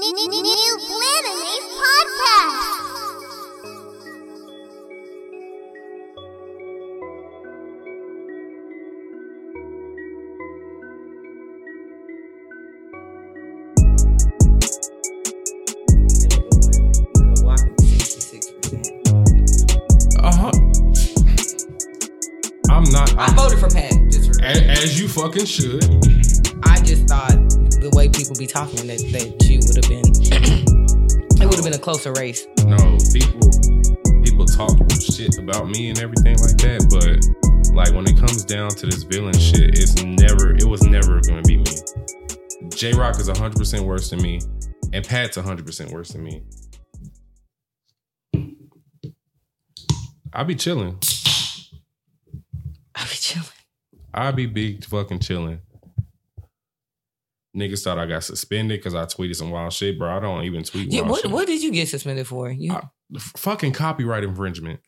New Blanime Podcast. Uh huh. I'm not. I voted for Pat. Just for, a- as you fucking should. I just thought the way people be talking that that she would have been. It would have been a closer race. No, people people talk shit about me and everything like that, but like when it comes down to this villain shit, it's never it was never gonna be me. J Rock is hundred percent worse than me, and Pat's hundred percent worse than me. I'll be chilling. I'll be chilling. I'll be big fucking chilling. Niggas thought I got suspended because I tweeted some wild shit, bro. I don't even tweet Yeah, what shit. what did you get suspended for? You I- fucking copyright infringement.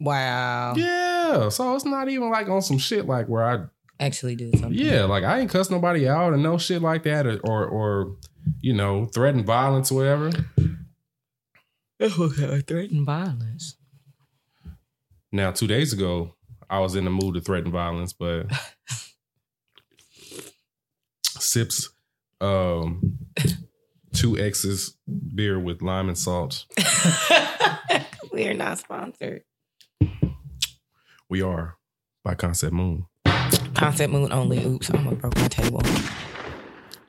wow. Yeah, so it's not even like on some shit like where I Actually did something. yeah, like I ain't cuss nobody out and no shit like that or or, or you know threaten violence or whatever. Okay. Threatened violence. Now two days ago, I was in the mood to threaten violence, but sips um two X's beer with lime and salt. we are not sponsored. We are by Concept Moon. Concept Moon only. Oops, I'm gonna broke my table.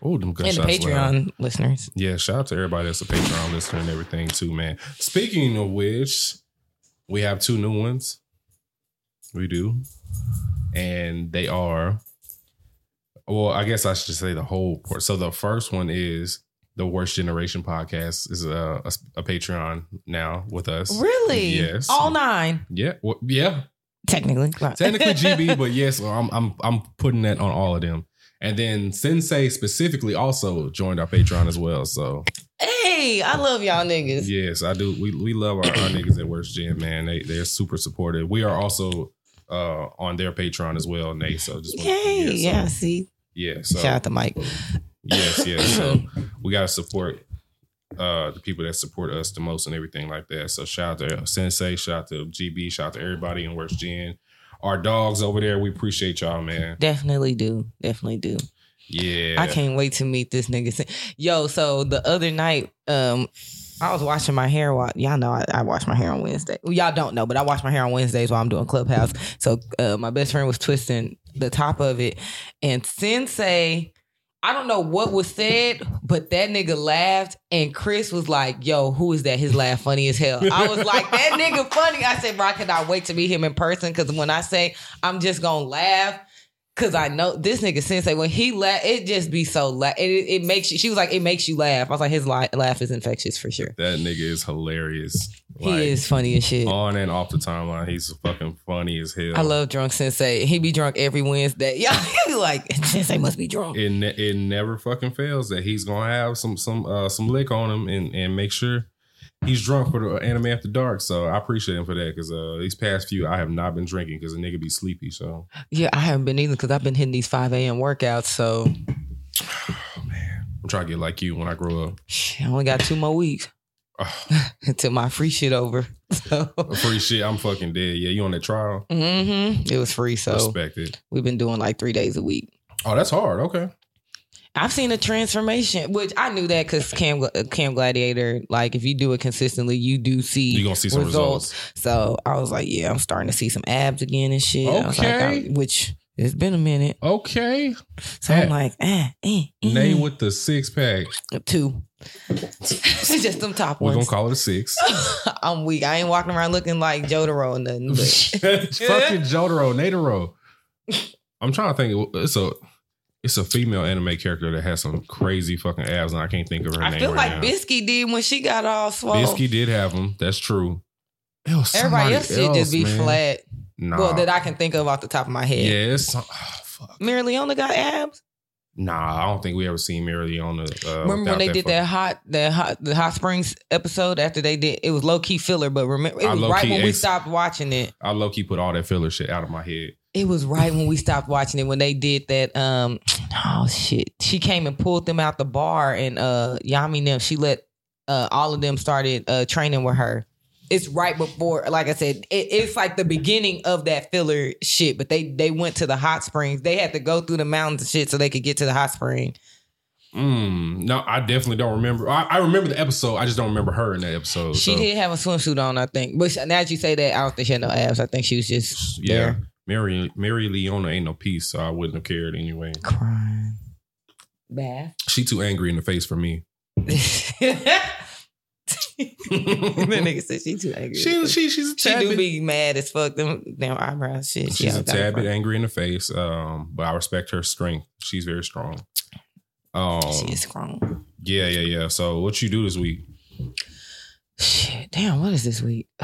Oh, them And the loud. Patreon listeners. Yeah, shout out to everybody that's a Patreon listener and everything too, man. Speaking of which, we have two new ones. We do. And they are well, I guess I should say the whole port. So the first one is the Worst Generation podcast is a, a, a Patreon now with us. Really? Yes. All nine. Yeah. Well, yeah. Technically. Technically GB, but yes, I'm I'm I'm putting that on all of them. And then Sensei specifically also joined our Patreon as well. So Hey, I love y'all niggas. Yes, I do. We we love our, our niggas at Worst Gen, man. They they're super supportive. We are also uh on their Patreon as well, Nate. So just Yay. so- Yeah, see. Yeah. So Shout out to Mike. yes, yes. So we gotta support uh the people that support us the most and everything like that. So shout out to Sensei, shout out to GB, shout out to everybody in Worst Gen. Our dogs over there, we appreciate y'all, man. Definitely do. Definitely do. Yeah. I can't wait to meet this nigga. Yo, so the other night, um, I was washing my hair. While, y'all know I, I wash my hair on Wednesday. Well, y'all don't know, but I wash my hair on Wednesdays while I'm doing Clubhouse. So uh, my best friend was twisting the top of it, and Sensei. I don't know what was said, but that nigga laughed, and Chris was like, "Yo, who is that? His laugh funny as hell." I was like, "That nigga funny." I said, "Bro, I cannot wait to meet him in person." Because when I say I'm just gonna laugh, Cause I know this nigga sensei when he laugh, it just be so laugh. It, it makes you. She was like, it makes you laugh. I was like, his laugh is infectious for sure. that nigga is hilarious. He Like, is funny as shit. on and off the timeline. He's fucking funny as hell. I love drunk sensei. He be drunk every Wednesday. Yeah, he be like sensei must be drunk. it ne- it never fucking fails that he's gonna have some some uh some lick on him and and make sure he's drunk for the anime after dark. So I appreciate him for that because uh these past few I have not been drinking because the nigga be sleepy. So Yeah, I haven't been either because I've been hitting these five a.m. workouts. So man. I'm trying to get like you when I grow up. I only got two more weeks until my free shit over. So free shit, I'm fucking dead. Yeah, you on that trial? hmm it was free. So Respect it. we've been doing like three days a week. Oh, that's hard. Okay. I've seen a transformation, which I knew that because Cam Camp Gladiator, like if you do it consistently, you do see You gonna see some results. So I was like, yeah, I'm starting to see some abs again and shit. Was like, Okay. Which it's been a minute. Okay. So I'm Eh. like, eh, eh, eh. Nay with the six pack. two. It's just them top We're gonna call it a six. I'm weak. I ain't walking around looking like Jotaro or nothing. Fucking Jotaro, Nataro. I'm trying to think. It's a it's a female anime character that has some crazy fucking abs, and I can't think of her I name I feel right like now. Bisky did when she got all swole. Bisky did have them. That's true. Everybody else should just be man. flat. Nah. Well, that I can think of off the top of my head. yeah, it's oh, fuck. Mereoleona got abs. Nah, I don't think we ever seen Mereoleona. Uh, Remember when they did fucking- that hot that hot the hot springs episode after they did it was low key filler, but remember it I was low right when we ex- stopped watching it. I low key put all that filler shit out of my head. It was right when we stopped watching it when they did that. Um, oh shit! She came and pulled them out the bar, and uh, Yami and them. She let uh, all of them started uh, training with her. It's right before, like I said, it, it's like the beginning of that filler shit. But they they went to the hot springs. They had to go through the mountains and shit so they could get to the hot spring. Mm, no, I definitely don't remember. I, I remember the episode. I just don't remember her in that episode. She so, did have a swimsuit on, I think. But now that you say that, I don't think she had no abs. I think she was just Yeah, there Mary Mereoleona ain't no peace, so I wouldn't have cared anyway. crying. Bath. She too angry in the face for me. that nigga said she too angry. She she she's a She do bit, be mad as fuck. Them damn eyebrows. Shit. She she's a tad bit angry in the face. Um, but I respect her strength. She's very strong. Um, She is strong. yeah, yeah, yeah. So what you do this week? Shit. Damn. What is this week?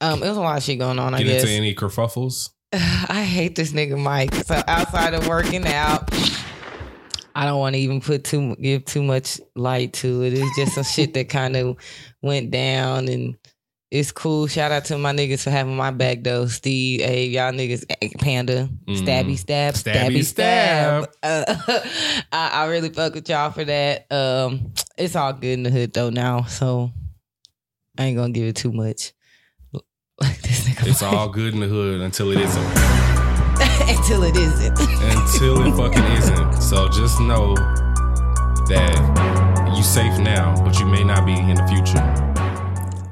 um, it was a lot of shit going on. I Get guess. into any kerfuffles? I hate this nigga Mike. So outside of working out, I don't want to even put too give too much light to it. It's just some shit that kind of went down and it's cool. Shout out to my niggas for having my back though. Steve, hey, y'all niggas, Panda, Mm. Stabby Stab, Stabby Stabby Stab. Uh, I, I really fuck with y'all for that. Um, it's all good in the hood though now, so I ain't gonna give it too much. This nigga It's all good in the hood until it isn't. until it isn't. until it fucking isn't. So just know that you safe now, but you may not be in the future.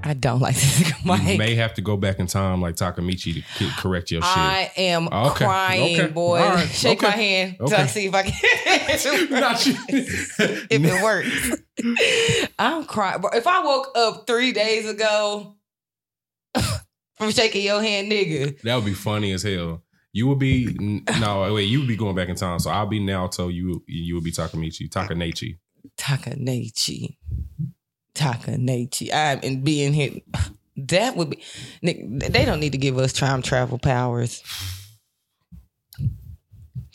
I don't like this nigga You may have to go back in time like Takemichi to ki- correct your shit. I am Okay, crying, okay, boy. right, Shake okay, my hand so I see if I can. Not you. if it works. I'm crying. Bro, If I woke up three days ago from shaking your hand, nigga, that would be funny as hell. You would be no wait. You would be going back in time. So I'll be Naoto. You you would be Takemichi. Takanechi. Takanechi. Takanechi. I'm and being here. That would be. They don't need to give us time travel powers.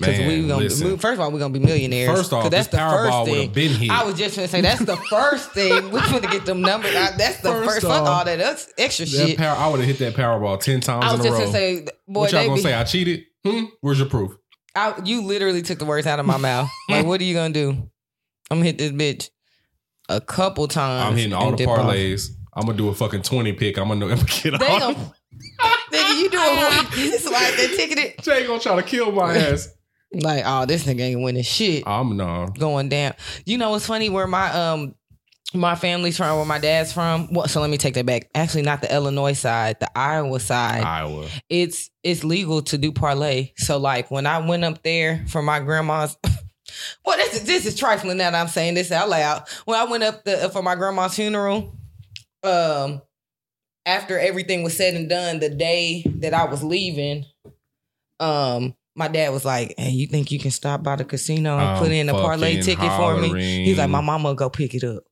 Because we gonna listen. first of all, we're gonna be millionaires. First off, 'Cause this Powerball would thing. have been hit. I was just gonna say that's the first thing. We're gonna get them numbers. I- That's the First first. fuck off, all that that's extra that shit. power, I would have hit that Powerball ten times I was just gonna say, boy, what y'all gonna be, say? I cheated. Hmm? Where's your proof? I, you literally took the words out of my mouth. Like, what are you gonna do? I'm gonna hit this bitch a couple times. I'm hitting all the dip off. parlays. I'm gonna do a fucking twenty pick. I'm gonna, I'm gonna get They all. gonna, nigga, you doing? It's like they ticketed. Jay gonna try to kill my ass. Like, oh, this nigga ain't winning shit. I'm no. going down. You know what's funny? Where my um my family's from, where my dad's from. Well, so let me take that back. Actually, not the Illinois side, the Iowa side. Iowa. It's it's legal to do parlay. So like when I went up there for my grandma's. Well, this is this is trifling now that I'm saying this out loud. When I went up the, for my grandma's funeral, um, after everything was said and done, the day that I was leaving, um, my dad was like, "Hey, you think you can stop by the casino and I'm put in a parlay ticket for me?" He's like, "My mama will go pick it up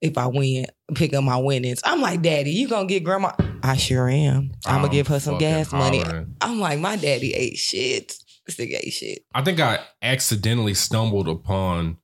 if I win, pick up my winnings." I'm like, "Daddy, you gonna get grandma?" I sure am. I'm gonna give her some gas money. I'm like, my daddy ate shit. This nigga ate shit. I think I accidentally stumbled upon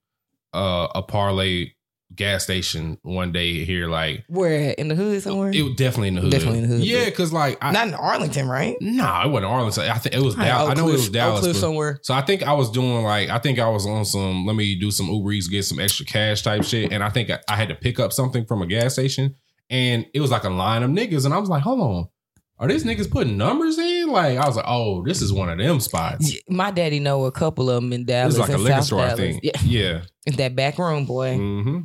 uh, a parlay gas station one day here. Like Where in the hood somewhere? it was definitely in the hood. Definitely in the hood, Yeah, because like I, Not in Arlington, right? nah, it wasn't Arlington. I think it was Dallas. I know it was Dallas. But- somewhere. So I think I was doing like I think I was on some let me do some Uber Eats get some extra cash type shit, and I think I, I had to pick up something from a gas station, and it was like a line of niggas, and I was like, hold on, are these niggas putting numbers in? Like I was like, oh, this is one of them spots. My daddy know a couple of them in Dallas. Like a liquor South store, I think. Yeah, Yeah. in that back room, boy. hmm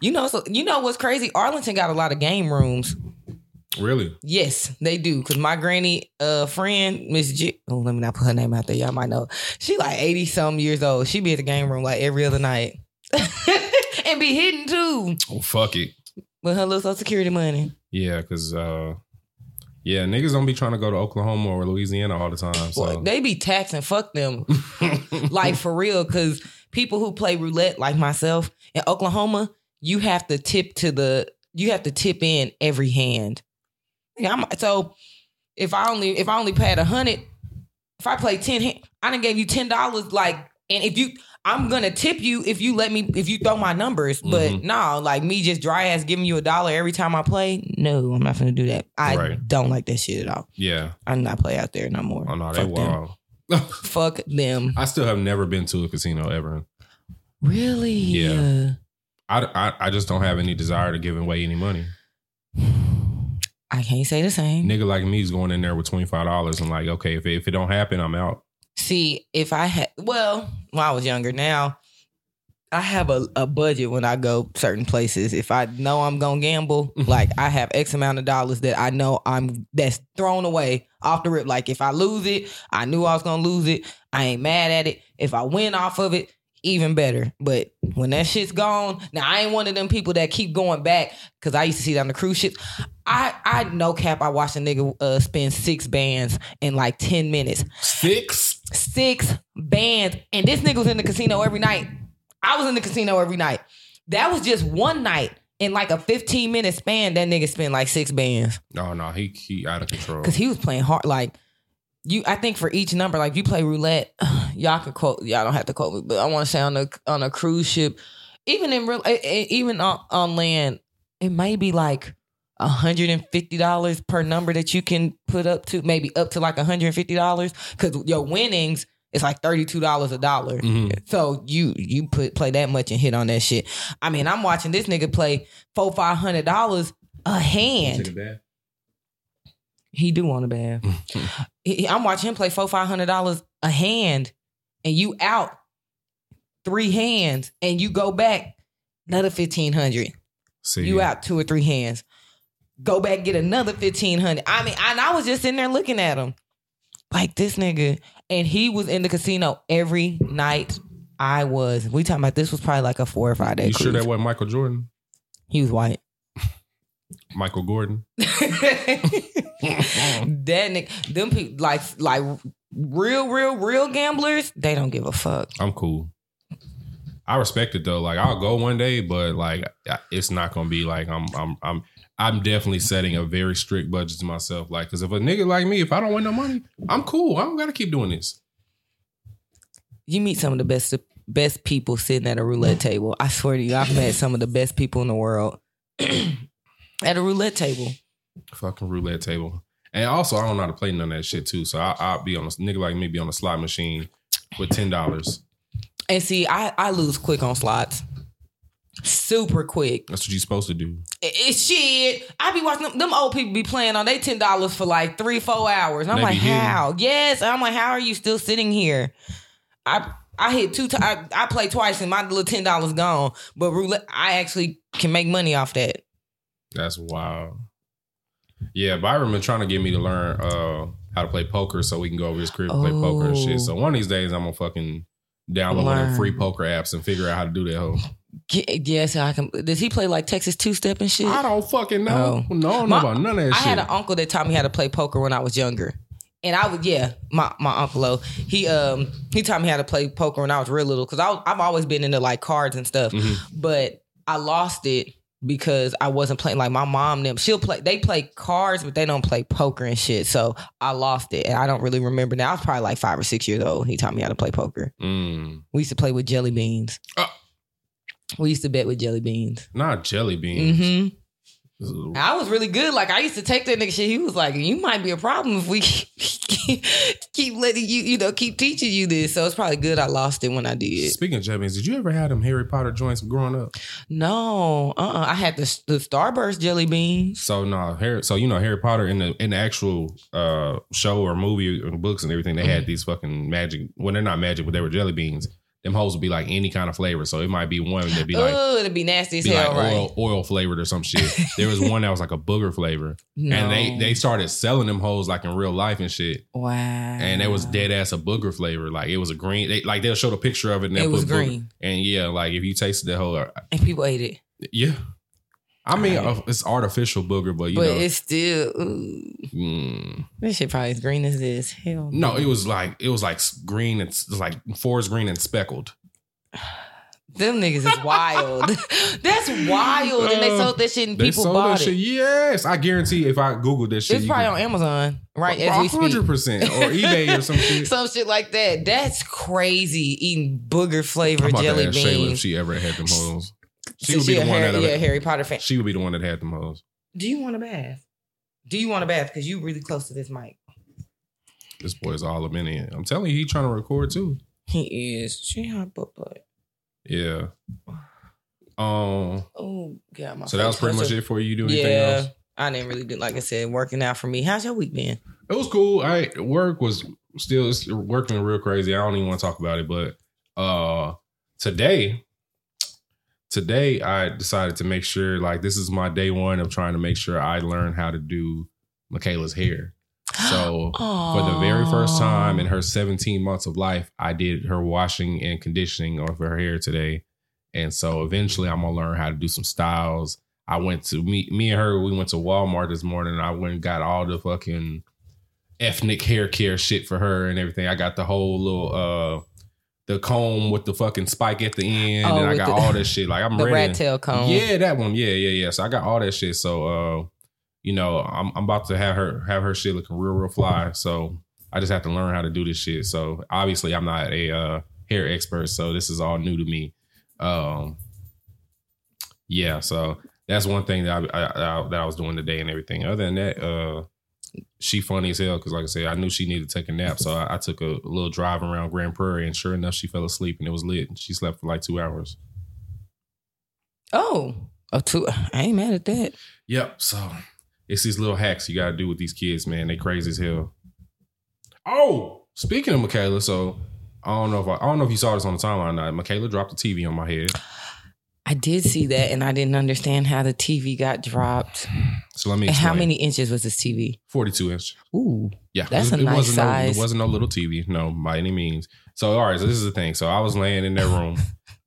You know, so you know what's crazy? Arlington got a lot of game rooms. Really? Yes, they do. Cause my granny, uh, friend Miss J. Oh, let me not put her name out there. Y'all might know. She like eighty some years old. She be at the game room like every other night, and be hidden too Oh fuck it. with her little social security money. Yeah, because uh, yeah, niggas don't be trying to go to Oklahoma or Louisiana all the time. So they be taxing. Fuck them. like for real because people who play roulette like myself in oklahoma you have to tip to the you have to tip in every hand yeah, I'm, so if i only if i only paid a hundred if i play 10 hand, i done gave you ten dollars like and if you I'm gonna tip you if you let me if you throw my numbers. But Mhm. no, like me just dry ass giving you a dollar every time I play. No, I'm not gonna do that. I Right. don't like that shit at all. Yeah. I'm not play out there no more. Oh no, they Fuck them. wild. Fuck them. I still have never been to a casino ever. Really? Yeah. I, I, I just don't have any desire to give away any money. I can't say the same. Nigga like me is going in there with twenty five dollars and like, okay, if it, if it don't happen, I'm out. See, if I had, well, when I was younger, now I have a, a budget when I go certain places. If I know I'm gonna gamble, like I have X amount of dollars that I know I'm that's thrown away off the rip. Like if I lose it, I knew I was gonna lose it. I ain't mad at it. If I win off of it, even better. But when that shit's gone, now I ain't one of them people that keep going back because I used to see that on the cruise ships. I I no cap. I watched a nigga uh, spend six bands in like ten minutes Six. six bands, and this nigga was in the casino every night. I was in the casino every night. That was just one night in like a 15 minute span. That nigga spent like six bands No, no, he he out of control. because he was playing hard. Like you, I think for each number, like you play roulette, y'all can quote. Y'all don't have to quote me, but I want to say on a on a cruise ship, even in real, even on, on land, it may be like. $150 per number that you can put up to maybe up to like $150 because your winnings is like $32 a dollar Mhm. so you you put play that much and hit on that shit i mean i'm watching this nigga play four five hundred dollars a hand he do want a bath He- he- i'm watching him play four five hundred dollars a hand and you out three hands and you go back another 1500 See, you out two or three hands. Go back get another fifteen hundred. I mean, and I was just sitting there looking at him like this nigga, and he was in the casino every night. I was. We talking about this was probably like a four or five day You cruise. sure that wasn't Michael Jordan? he was white. Michael Gordon. that nigga, them people like like real, real, real gamblers. They don't give a fuck. I'm cool. I respect it though. Like I'll go one day, but like it's not gonna be like I'm I'm I'm I'm definitely setting a very strict budget to myself. Like, cause if a nigga like me, if I don't win no money, I'm cool. I don't gotta keep doing this. You meet some of the best best people sitting at a roulette table. I swear to you, I've met some of the best people in the world at a roulette table. Fucking roulette table. And also, I don't know how to play none of that shit too. So I, I'll be on a nigga like me be on a slot machine with ten dollars. And see, I, I lose quick on slots. Super quick. That's what you're supposed to do. It- It's shit. I be watching them, them old people be playing on they ten dollars for like three, four hours. And I'm They like, be hitting. how? Yes. I'm like, how are you still sitting here? I I hit two times. I, I play twice and my little ten dollars gone. But roulette, I actually can make money off that. That's wild. Yeah, Byron been trying to get me to learn uh how to play poker so we can go over his crib and play poker and Oh. shit. So one of these days I'm gonna fucking download one of them free poker apps and figure out how to do that whole. Ye- Yes, I can. Does he play like Texas two step and shit? I don't fucking know. Oh. No, I don't My- know about none of that shit. I shit. had an uncle that taught me how to play poker when I was younger. And I would, yeah, my my uncle, O, he um he taught me how to play poker when I was real little because I've always been into like cards and stuff, Mhm. but I lost it because I wasn't playing like my mom them. She'll play, they play cards, but they don't play poker and shit. So I lost it, and I don't really remember now. I was probably like five or six years old. He taught me how to play poker. Mm. We used to play with jelly beans. Ah. We used to bet with jelly beans. Not jelly beans. hmm Ugh. I was really good. Like I used to take that nigga shit. He was like, "You might be a problem if we keep, keep letting you, you know, keep teaching you this." So it's probably good I lost it when I did. Speaking of jelly beans, did you ever have them Harry Potter joints growing up? No, uh, uh I had the the Starburst jelly beans. So no, Harry. So you know Harry Potter in the in the actual uh show or movie or books and everything, they Mm-hmm. had these fucking magic. Well, they're not magic, but they were jelly beans. Them hoes would be like any kind of flavor. So it might be one that'd be like oh, it'd be nasty as be hell, like right? oil oil flavored or some shit. there was one that was like a booger flavor, No. and they they started selling them hoes like in real life and shit. wow, And it was dead ass a booger flavor. Like it was a green. They, like they'll show the picture of it and It was put booger. green. And yeah, like if you tasted the whole, uh, and people ate it, yeah. I mean, Right. uh, it's artificial booger, but you but know, it's still mm, this shit probably as green as this. Hell no, it was like it was like green and like forest green and speckled. Them niggas is wild. That's wild. And they Uh, sold that shit and They people sold bought that it. shit. Yes, I guarantee. If I Google this shit, It's probably can- on Amazon, right? As we speak. hundred percent or eBay or some shit. Some shit like that. That's crazy. Eating booger flavored jelly Shayla if beans. she ever had them hoes. She So would be she the one Harry, that. yeah, Harry Potter fan. She would be the one that had them hoes. Do you want a bath? Do you want a bath? Because you really close to this mic. This boy's all up in it. I'm telling you, he trying to record too. He is. She hot butt butt. Yeah. Um. Oh God, my So that was pretty hurts. much it for you. Do anything Yeah. else? I didn't really do like I said, working out for me. How's your week been? It was cool. I work was still it's working real crazy. I don't even want to talk about it, but uh today today I decided to make sure like this is my day one of trying to make sure I learn how to do Michaela's hair. So for the very first time in her 17 months of life, I did her washing and conditioning of her hair today. And so eventually I'm gonna learn how to do some styles. I went to me me and her, we went to Walmart this morning I went and got all the fucking ethnic hair care shit for her and everything. I got the whole little uh the comb with the fucking spike at the end Oh, and I got the- all this shit. Like I'm the ready. rat tail comb. Yeah, that one. Yeah, yeah, yeah. So I got all that shit. So uh, you know, I'm I'm about to have her have her shit looking real, real fly. So I just have to learn how to do this shit. So obviously I'm not a uh hair expert, so this is all new to me. Um yeah, so that's one thing that I, I, I that I was doing today and everything. Other than that, uh she funny as hell because like I said, I knew she needed to take a nap. So I, I took a, little drive around Grand Prairie and sure enough she fell asleep and it was lit. She slept for like two hours. Oh, oh, two. I ain't mad at that. Yep. So it's these little hacks you got to do with these kids, man. They crazy as hell. Oh, speaking of Michaela, so I don't know if I, I don't know if you saw this on the timeline or not. Michaela dropped the TV on my head. I did see that, and I didn't understand how the TV got dropped. So let me how many inches was this TV? 42 inch. Ooh, Yeah, That's it, a nice wasn't No, size. it wasn't no little TV, no, by any means. So all right, so this is the thing. So I was laying in that room.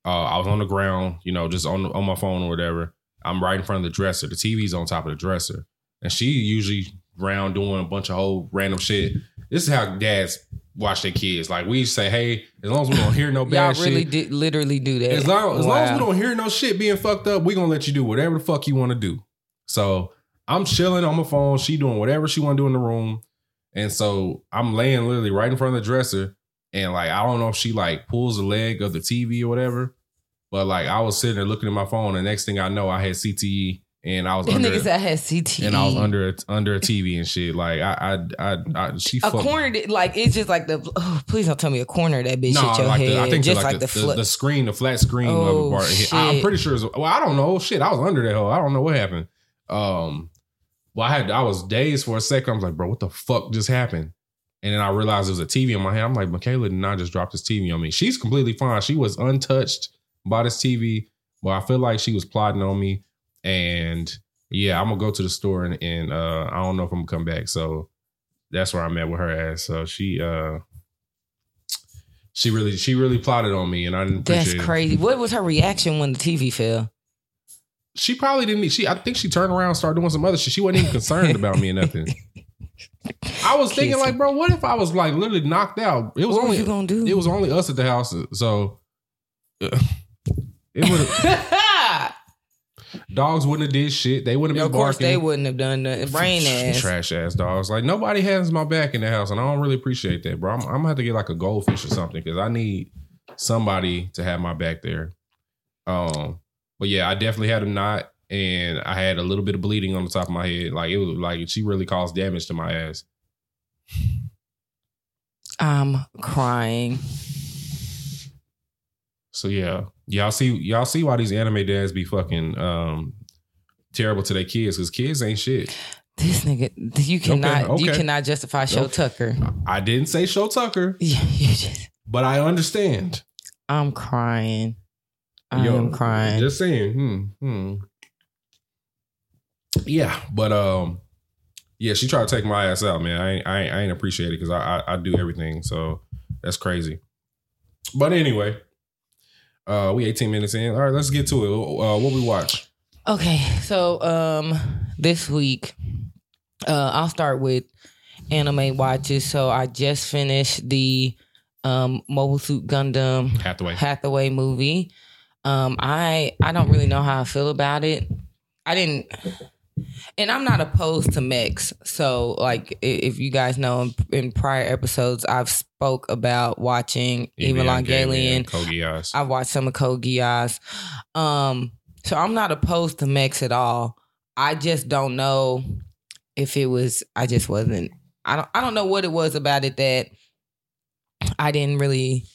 uh, I was on the ground, you know, just on on my phone or whatever. I'm right in front of the dresser. The TV's on top of the dresser, and she usually around doing a bunch of whole random shit. This is how dads watch their kids. Like we say, hey, as long as we don't hear no bad y'all really shit, did literally do that. as long as long as we don't hear no shit being fucked up, we gonna let you do whatever the fuck you want to do. So I'm chilling on my phone. She doing whatever she want to do in the room, and so I'm laying literally right in front of the dresser, and like I don't know if she like pulls the leg of the TV or whatever, but like I was sitting there looking at my phone, and next thing I know, I had CTE, and I was under, niggas that had CT. and I was under a, under a TV and shit. Like I I I, I she a fucked- corner. Like it's just like the. Oh, please don't tell me a corner that bitch No, hit your like head. the, I think just the, like, the, the, flip. the, screen, the flat screen Oh, of bar. shit. I'm pretty sure. It's, well, I don't know. Shit, I was under that hole. I don't know what happened. Um, well, I had I was dazed for a second. I was like, bro, what the fuck just happened? And then I realized there was a TV in my hand. I'm like, Michaela did not just drop this TV on me. She's completely fine. She was untouched by this TV, but I feel like she was plotting on me. And yeah, I'm gonna go to the store and, and uh, I don't know if I'm gonna come back. So that's where I'm at with her ass. So she uh she really she really plotted on me and I didn't That's it. crazy. What was her reaction when the TV fell? She probably didn't she I think she turned around and started doing some other shit. She wasn't even concerned about me or nothing. I was thinking like, bro, what if I was like literally knocked out? It was What only was you gonna do? it was only us at the house. So uh, it would dogs wouldn't have did shit. They wouldn't have of course, barking. they wouldn't have done nothing. Brain ass. Trash ass dogs. Like nobody has my back in the house, and I don't really appreciate that, bro. I'm, I'm gonna have to get like a goldfish or something because I need somebody to have my back there. Um, but yeah, I definitely had a knot, and I had a little bit of bleeding on the top of my head. Like it was like she really caused damage to my ass. I'm crying. So yeah, y'all see y'all see why these anime dads be fucking um terrible to their kids because kids ain't shit. This nigga, you cannot, you okay. cannot justify Show Okay. Tucker. I didn't say Shou Tucker, Yeah, you just. but I understand. I'm crying. I Yo, am crying. Just saying. Hmm. Hmm. Yeah, but um, yeah, she tried to take my ass out, man. I ain't, I ain't, I ain't appreciate it because I, I I do everything, so that's crazy. But anyway, uh, we 18 minutes in. All right, let's get to it. Uh, what we watch? Okay, so um this week uh I'll start with anime watches. So I just finished the um Mobile Suit Gundam Hathaway. Hathaway movie. Um, I I don't really know how I feel about it. I didn't, and I'm not opposed to mechs. So, like, if you guys know, in, in prior episodes, I've spoke about watching Evangelion. Geass. I've watched some of Geass. Um, so I'm not opposed to mechs at all. I just don't know if it was. I just wasn't. I don't. I don't know what it was about it that I didn't really.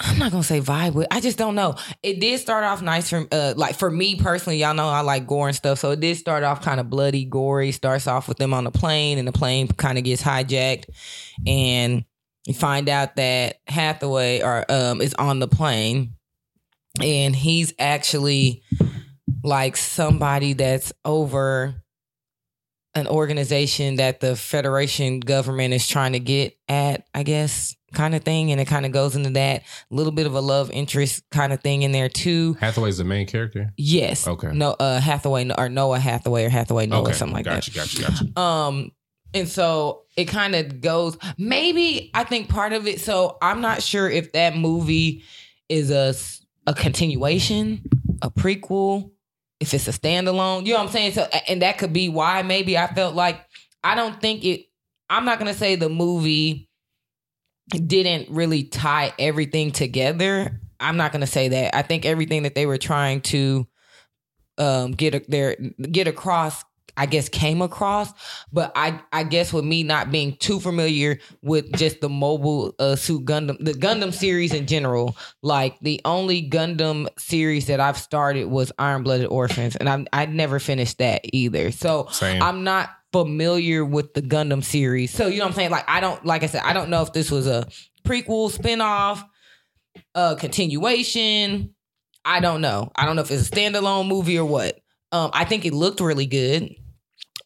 I'm not gonna say vibe with. I just don't know. It did start off nice for uh like for me personally. Y'all know I like gore and stuff, so it did start off kind of bloody, gory. Starts off with them on the plane, and the plane kind of gets hijacked, and you find out that Hathaway or um is on the plane, and he's actually like somebody that's over an organization that the Federation government is trying to get at, I guess, kind of thing. And it kind of goes into that little bit of a love interest kind of thing in there too. Hathaway's the main character. Yes. Okay. No, uh, Hathaway or Noah Hathaway or Hathaway Noah, okay. something like that. gotcha, Gotcha. Gotcha. Um, and so it kind of goes. Maybe I think part of it. So I'm not sure if that movie is a a continuation, a prequel, if it's a standalone. You know what I'm saying? So and that could be why maybe I felt like I don't think it. I'm not gonna say the movie didn't really tie everything together. I'm not gonna say that. I think everything that they were trying to um get a, their get across I guess came across, but I I guess with me not being too familiar with just the mobile uh, suit Gundam, the Gundam series in general, like the only Gundam series that I've started was Iron Blooded Orphans, and I I never finished that either. So Same. I'm not familiar with the Gundam series. So you know what I'm saying? Like I don't like I said, I don't know if this was a prequel, spinoff, a continuation. I don't know. I don't know if it's a standalone movie or what. Um, I think it looked really good.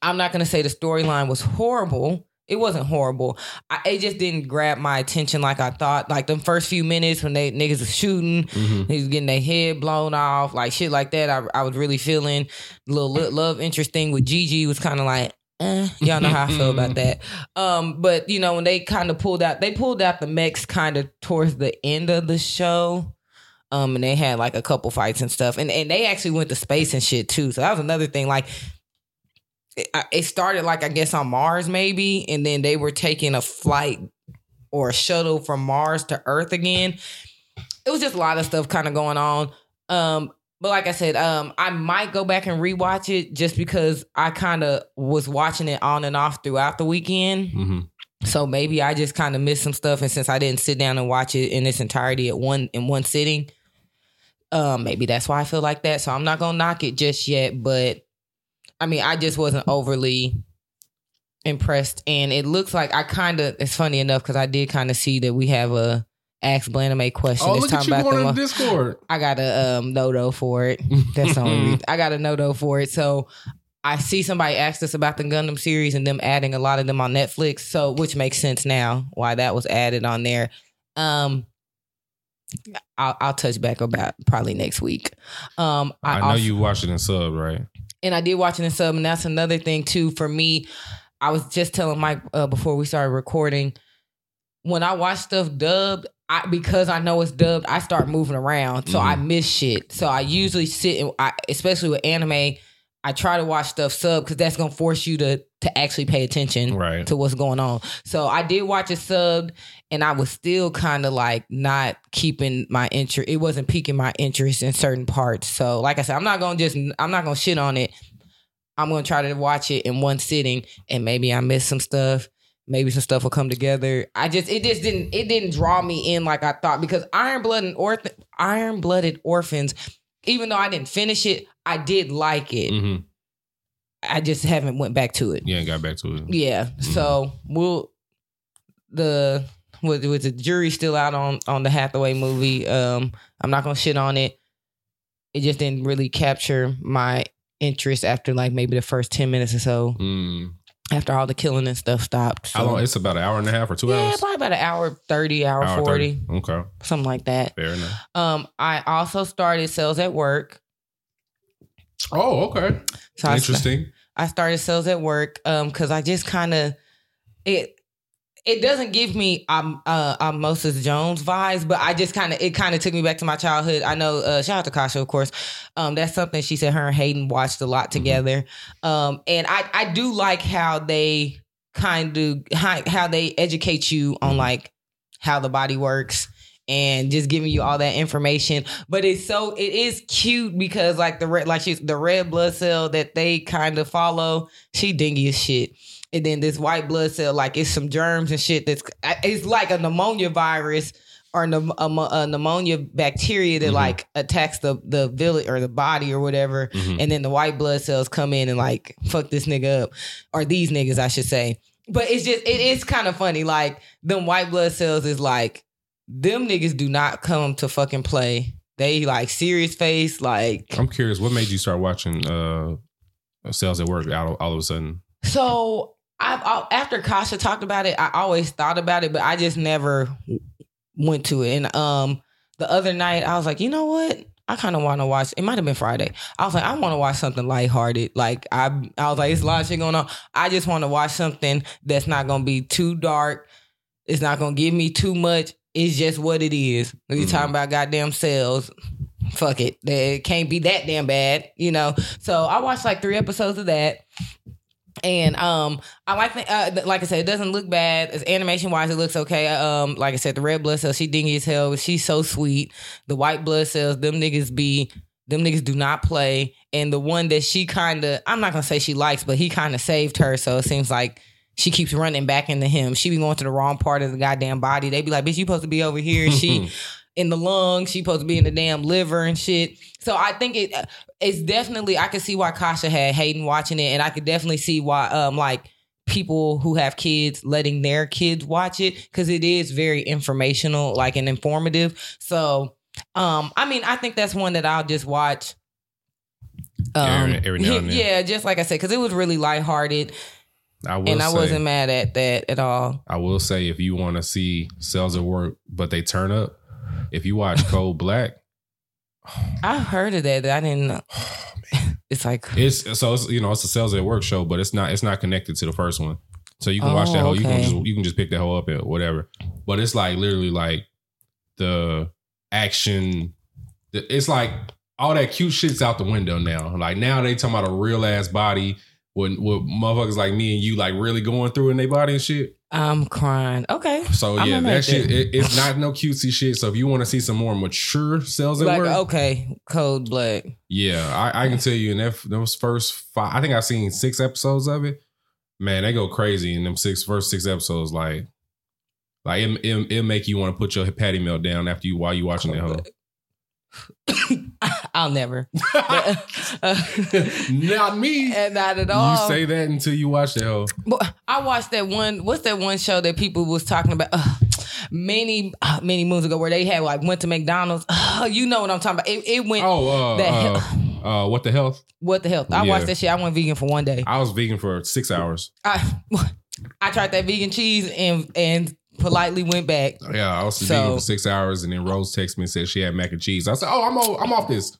I'm not gonna say the storyline was horrible. It wasn't horrible. I, it just didn't grab my attention like I thought. Like the first few minutes when they niggas was shooting, Mhm. He was getting their head blown off, like shit like that. I, I was really feeling a little love interest thing with Gigi was kind of like, eh, y'all know how I feel about that. Um, but you know when they kind of pulled out, they pulled out the mechs kind of towards the end of the show. Um, and they had like a couple fights and stuff, and and they actually went to space and shit too. So that was another thing. Like it, it started like I guess on Mars maybe, and then they were taking a flight or a shuttle from Mars to Earth again. It was just a lot of stuff kind of going on. Um, but like I said, um, I might go back and rewatch it just because I kind of was watching it on and off throughout the weekend. Mhm. So maybe I just kind of missed some stuff, and since I didn't sit down and watch it in its entirety at one in one sitting, um, maybe that's why I feel like that. So I'm not gonna knock it just yet, but I mean, I just wasn't overly impressed, and it looks like I kind of. It's funny enough because I did kind of see that we have a ask Blanime question. Oh, this look time at you about going the on Discord. I got a um, no-no for it. That's the only reason. I got a no-no for it. So I see somebody asked us about the Gundam series and them adding a lot of them on Netflix. So which makes sense now why that was added on there. Um, I'll, I'll touch back about probably next week. Um, I, know also- you watch it in sub, right? and I did watch it in sub, and that's another thing too for me. I was just telling Mike uh, before we started recording. When I watch stuff dubbed, I because I know it's dubbed, I start moving around, so I miss shit. So I usually sit and I, especially with anime, I try to watch stuff sub because that's gonna force you to to actually pay attention Right. to what's going on. So I did watch it subbed, and I was still kind of like not keeping my interest. It wasn't piquing my interest in certain parts. So like I said, I'm not gonna just I'm not gonna shit on it. I'm gonna try to watch it in one sitting, and maybe I missed some stuff. Maybe some stuff will come together. I just it just didn't it didn't draw me in like I thought because Iron Blood and Orphan Iron Blooded Orphans, even though I didn't finish it, I did like it. hmm I just haven't went back to it. Yeah, got back to it. Yeah. So we'll the with with the jury still out on on the Hathaway movie. Um, I'm not gonna shit on it. It just didn't really capture my interest after like maybe the first ten minutes or so. Mm. After all the killing and stuff stopped. So. How long? It's about an hour and a half or two yeah, hours. Yeah, probably about an hour thirty, hour, Hour forty, 30. Okay, something like that. fair enough. Um, I also started cells at work. Oh, okay. So I, Interesting. I started cells at work um because I just kind of it it doesn't give me um uh, um Osmosis Jones vibes, but I just kind of it kind of took me back to my childhood. I know uh, shout out to Kasha, of course. Um, that's something she said her and Hayden watched a lot together. Um, and I I do like how they kind of how, how they educate you on like how the body works and just giving you all that information. But it's so it is cute because like the red like she's the red blood cell that they kind of follow. She dingy as shit. And then this white blood cell, like it's some germs and shit. That's it's like a pneumonia virus or a, pneumonia bacteria that Mhm. like attacks the the village or the body or whatever. Mhm. And then the white blood cells come in and like fuck this nigga up, or these niggas, I should say. But it's just it is kind of funny. Like them white blood cells is like them niggas do not come to fucking play. They like serious face, like I'm curious, what made you start watching uh Cells at Work all, all of a sudden? so. I, I after Kasha talked about it, I always thought about it, but I just never went to it. And um, the other night, I was like, you know what? I kind of want to watch. It might have been Friday. I was like, I want to watch something lighthearted. Like I, I was like, it's a lot of shit going on. I just want to watch something that's not gonna be too dark. It's not gonna give me too much. It's just what it is. We Mhm. talking about goddamn cells. Fuck it. It can't be that damn bad, you know. So I watched like three episodes of that. And um, I like the, uh, like I said, it doesn't look bad. As animation wise, it looks okay. Um, like I said, the red blood cells, she dingy as hell, but she's so sweet. The white blood cells, them niggas be, them niggas do not play. And the one that she kind of, I'm not gonna say she likes, but he kind of saved her. So it seems like she keeps running back into him. She be going to the wrong part of the goddamn body. They be like, bitch, you supposed to be over here. She in the lungs. She supposed to be in the damn liver and shit. So I think it it's definitely I can see why Kasha had Hayden watching it, and I could definitely see why um like people who have kids letting their kids watch it because it is very informational, like and informative. So um I mean I think that's one that I'll just watch. Um, Every- every now and then. yeah, just like I said, because it was really lighthearted, I and I say, wasn't mad at that at all. I will say if you want to see Cells at Work, but they turn up, if you watch Cold Black, I heard of that. I didn't. know. It's like it's so it's, you know it's a Cells at Work show, but it's not it's not connected to the first one. So you can watch Oh, that whole. You can just you can just pick that whole up and whatever. But it's like literally like the action. It's like all that cute shit's out the window now. Like now they talking about a real ass body. When with motherfuckers like me and you like really going through in their body and shit. I'm crying. Okay. So yeah, that shit it, it's not no cutesy shit. So if you want to see some more mature cells at Like work, okay, cold blood. yeah, I, I can tell you in that those first five, I think I've seen six episodes of it. Man, they go crazy in them six first six episodes. Like, like it it, it make you want to put your patty melt down after you while you watching that whole. I'll never. But, uh, Not me. and not at all. You say that until you watch that whole. But I watched that one. What's that one show that people was talking about? Uh, many uh, many moons ago, where they had like went to McDonald's. You know what I'm talking about? It, it went. Oh, uh, That uh, uh, what the health? What the hell? I Yeah. watched that shit. I went vegan for one day. I was vegan for six hours. I I tried that vegan cheese and and politely went back. Yeah, I was So- vegan for six hours, and then Rose texted me and said she had mac and cheese. I said, "Oh, I'm o- I'm off this.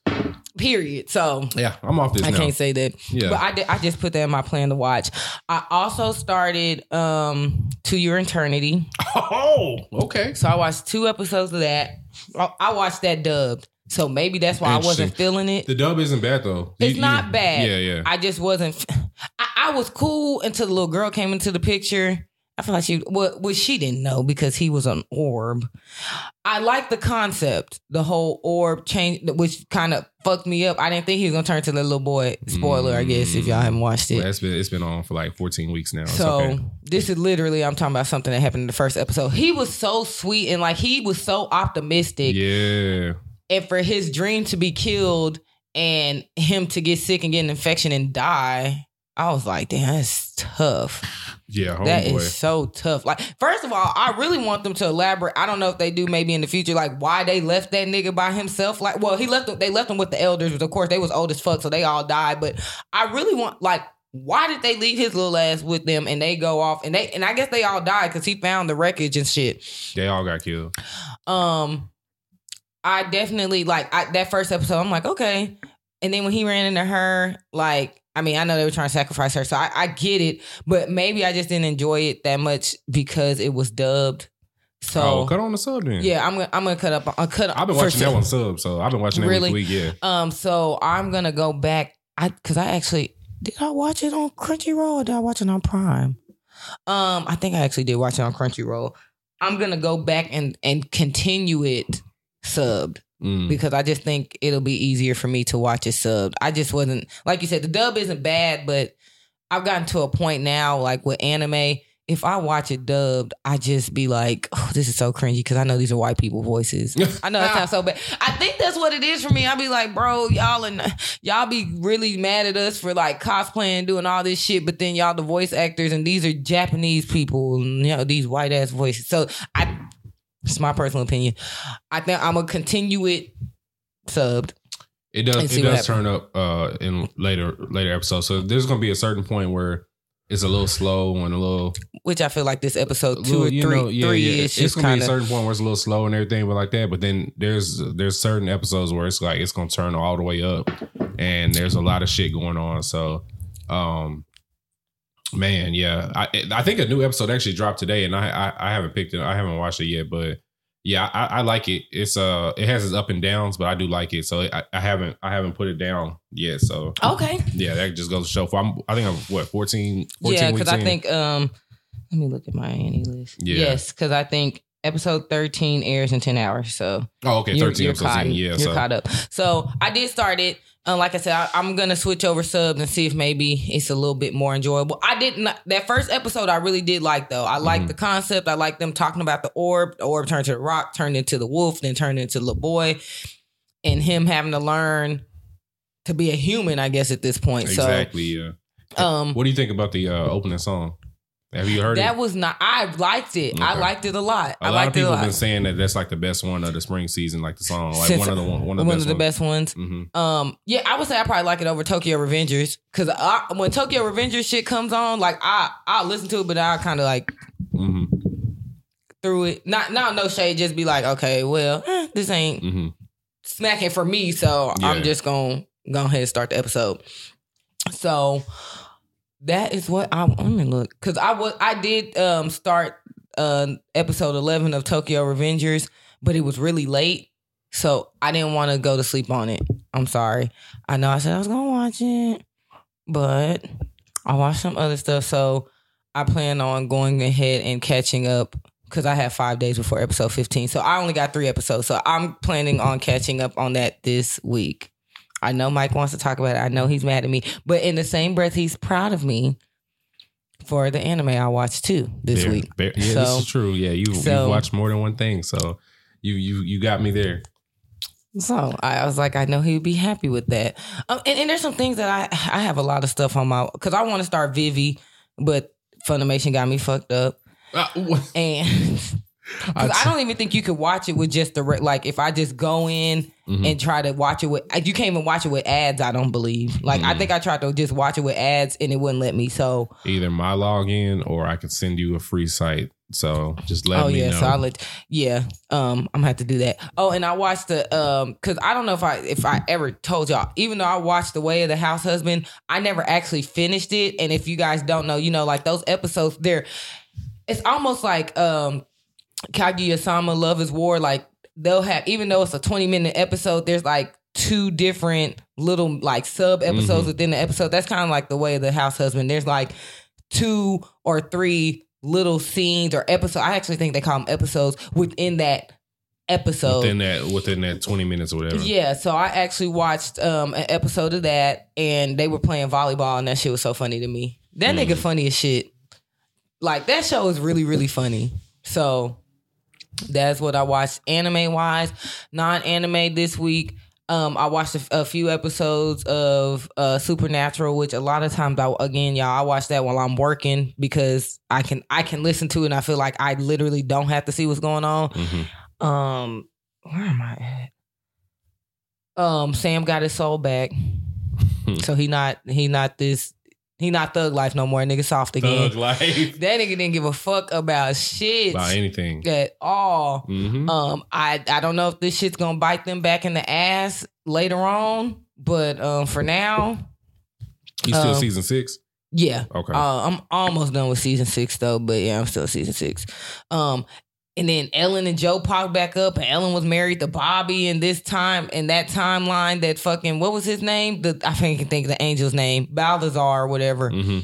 Period. So Yeah, I'm off this I now." can't say that. Yeah. But I did, I just put that in my plan to watch. I also started um To Your Eternity. Oh, okay. So I watched two episodes of that. I, I watched that dubbed. So maybe that's why I wasn't feeling it. The dub isn't bad though. It's You- not you- bad. Yeah, yeah. I just wasn't. I, I was cool until the little girl came into the picture. I feel like she, well, well, she didn't know because he was an orb. I like the concept, the whole orb change, which kind of fucked me up. I didn't think he was gonna turn to the little boy. Spoiler, I guess, if y'all haven't watched it. Well, it's been it's been on for like 14 weeks now. So okay. this is literally I'm talking about something that happened in the first episode. He was so sweet and like he was so optimistic. Yeah. And for his dream to be killed and him to get sick and get an infection and die, I was like, damn, that's tough. Yeah, That homeboy. is so tough. Like, first of all, I really want them to elaborate. I don't know if they do maybe in the future, like why they left that nigga by himself. Like, well, he left they left him with the elders, but of course they was old as fuck, so they all died. But I really want like why did they leave his little ass with them and they go off and they and I guess they all died because he found the wreckage and shit. they all got killed. Um, I definitely like I, that first episode. I'm like, okay. And then when he ran into her, like I mean, I know they were trying to sacrifice her, so I, I get it. But maybe I just didn't enjoy it that much because it was dubbed. So oh, cut on the sub then. yeah, I'm gonna I'm gonna cut up. I'll cut. I've been watching sure. that one sub, so I've been watching that Really? week week. Yeah. Um, so I'm gonna go back. I because I actually did I watch it on Crunchyroll or did I watch it on Prime? Um, I think I actually did watch it on Crunchyroll. I'm gonna go back and and continue it subbed Mm. because I just think it'll be easier for me to watch it subbed. I just wasn't like you said, the dub isn't bad, but I've gotten to a point now, like with anime, if I watch it dubbed, I just be like, oh, this is so cringy because I know these are white people voices. I know that sounds so bad. I think that's what it is for me. I be like, bro, y'all and y'all be really mad at us for like cosplaying, doing all this shit, but then y'all the voice actors and these are Japanese people, and, you know, these white ass voices. So I, it's my personal opinion. I think I'm gonna continue it subbed. It does. It does turn up uh, in later later episodes. So there's gonna be a certain point where it's a little slow and a little, which I feel like this episode two little, or three, know, yeah, three yeah. is It's gonna kind be a certain point where it's a little slow and everything, but like that. But then there's there's certain episodes where it's like it's gonna turn all the way up, and there's a lot of shit going on. So, um, man, yeah, I I think a new episode actually dropped today, and I I, I haven't picked it. I haven't watched it yet, but. Yeah, I, I like it. It's uh, it has its up and downs, but I do like it. So I, I haven't, I haven't put it down yet. So okay. yeah, that just goes to show. For I'm, I think I'm what 14, 14 Yeah, because I think um, let me look at my AniList. Yeah. Yes, because I think episode thirteen airs in ten hours. So Oh, okay, you're, thirteen you're episodes caught, in. Yeah, you're so caught up. So I did start it. Um, like I said, I, I'm gonna switch over subs and see if maybe it's a little bit more enjoyable. I didn't that first episode. I really did like though. I like Mhm. the concept. I like them talking about the orb. The orb turned to the rock, turned into the wolf, then turned into the boy, and him having to learn to be a human. I guess at this point. exactly. Yeah. Um, What do you think about the uh, opening song? Have you heard it? that it? was not. I liked it. I liked it a lot. A I lot of liked it a people have been saying that that's like the best one of the spring season, like the song, like Since- one of the one, one One of the of best the ones. best ones. hmm Um, yeah, I would say I probably like it over Tokyo Revengers because when Tokyo Revengers shit comes on, like I I listen to it, but I kind of like hmm through it. Not not no shade, just be like, okay, well, eh, this ain't hmm smacking for me, so Yeah. I'm just gonna go ahead and start the episode. So that is what I let me look because I was I did um start uh episode eleven of Tokyo Revengers, but it was really late, so I didn't want to go to sleep on it. I'm sorry. I know I said I was gonna watch it, but I watched some other stuff, so I plan on going ahead and catching up because I have five days before episode 15. So I only got three episodes. So I'm planning on catching up on that this week. I know Mike wants to talk about it. I know he's mad at me, but in the same breath, he's proud of me for the anime I watched too this Bear- week. Bear- yeah, So- this is true. Yeah, you so- you've watched more than one thing, so you you you got me there. So I, was like, I know he would be happy with that. Um, and, and there's some things that I I have a lot of stuff on my because I want to start Vivy, but Funimation got me fucked up. Uh, and because I, t- don't even think you could watch it with just the re- like if I just go in Mhm. and try to watch it with you can't even watch it with ads. I don't believe. Like I Mm. think I tried to just watch it with ads and it wouldn't let me. So Either my login or I could send you a free site. So just let oh me yeah, know. so I let yeah. Um, I'm gonna have to do that. Oh, and I watched the um because I don't know if I if I ever told y'all. Even though I watched The Way of the House Husband, I never actually finished it. And if you guys don't know, you know, like those episodes, they're it's almost like um Kaguya Sama Love is War. Like they'll have even though it's a 20 minute episode, there's like two different little like sub episodes Mhm. within the episode. That's kind of like the way of the house husband. There's like two or three little scenes or episodes. I actually think they call them episodes within that episode. within that within that twenty minutes or whatever. Yeah, so I actually watched um an episode of that and they were playing volleyball and that shit was so funny to me. That Mm. nigga funny as shit. Like that show is really, really funny. So that's what I watched anime wise. Non anime this week. Um, I watched a, a few episodes of uh Supernatural, which a lot of times I again, y'all, I watch that while I'm working because I can I can listen to it and I feel like I literally don't have to see what's going on. Mhm. Um, where am I at? Um, Sam got his soul back, so he not he not this he not thug life no more. Nigga soft again. Thug life That nigga didn't give a fuck about shit about anything. at all. hmm Um, I I don't know if this shit's gonna bite them back in the ass later on, but um, for now, You still Um, season six? Yeah. Okay. Uh, I'm almost done with season six though, but yeah, I'm still season six. Um, and then Ellen and Jo popped back up, and Ellen was married to Bobby. And this time, in that timeline, that fucking what was his name? The I think I can think of the angel's name, Balthazar or whatever. hmm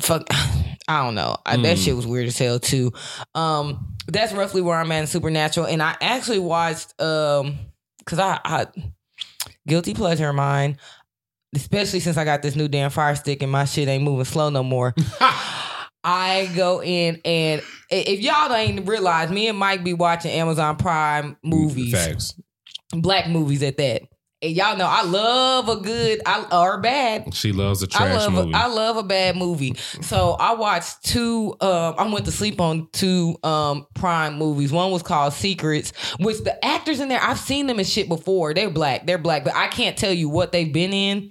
Fuck, I don't know. I, That Mm. shit was weird as hell too. Um, that's roughly where I'm at in Supernatural, and I actually watched um, cause I, I guilty pleasure of mine, especially since I got this new damn fire stick and my shit ain't moving slow no more. I go in and if y'all don't realize, me and Mike be watching Amazon Prime movies, Facts. black movies at that. And y'all know I love a good I, or bad. She loves a I trash love movie. A, I love a bad movie. So I watched two. Um, I went to sleep on two um, Prime movies. One was called Secrets, which the actors in there I've seen them in shit before. They're black. They're black, but I can't tell you what they've been in.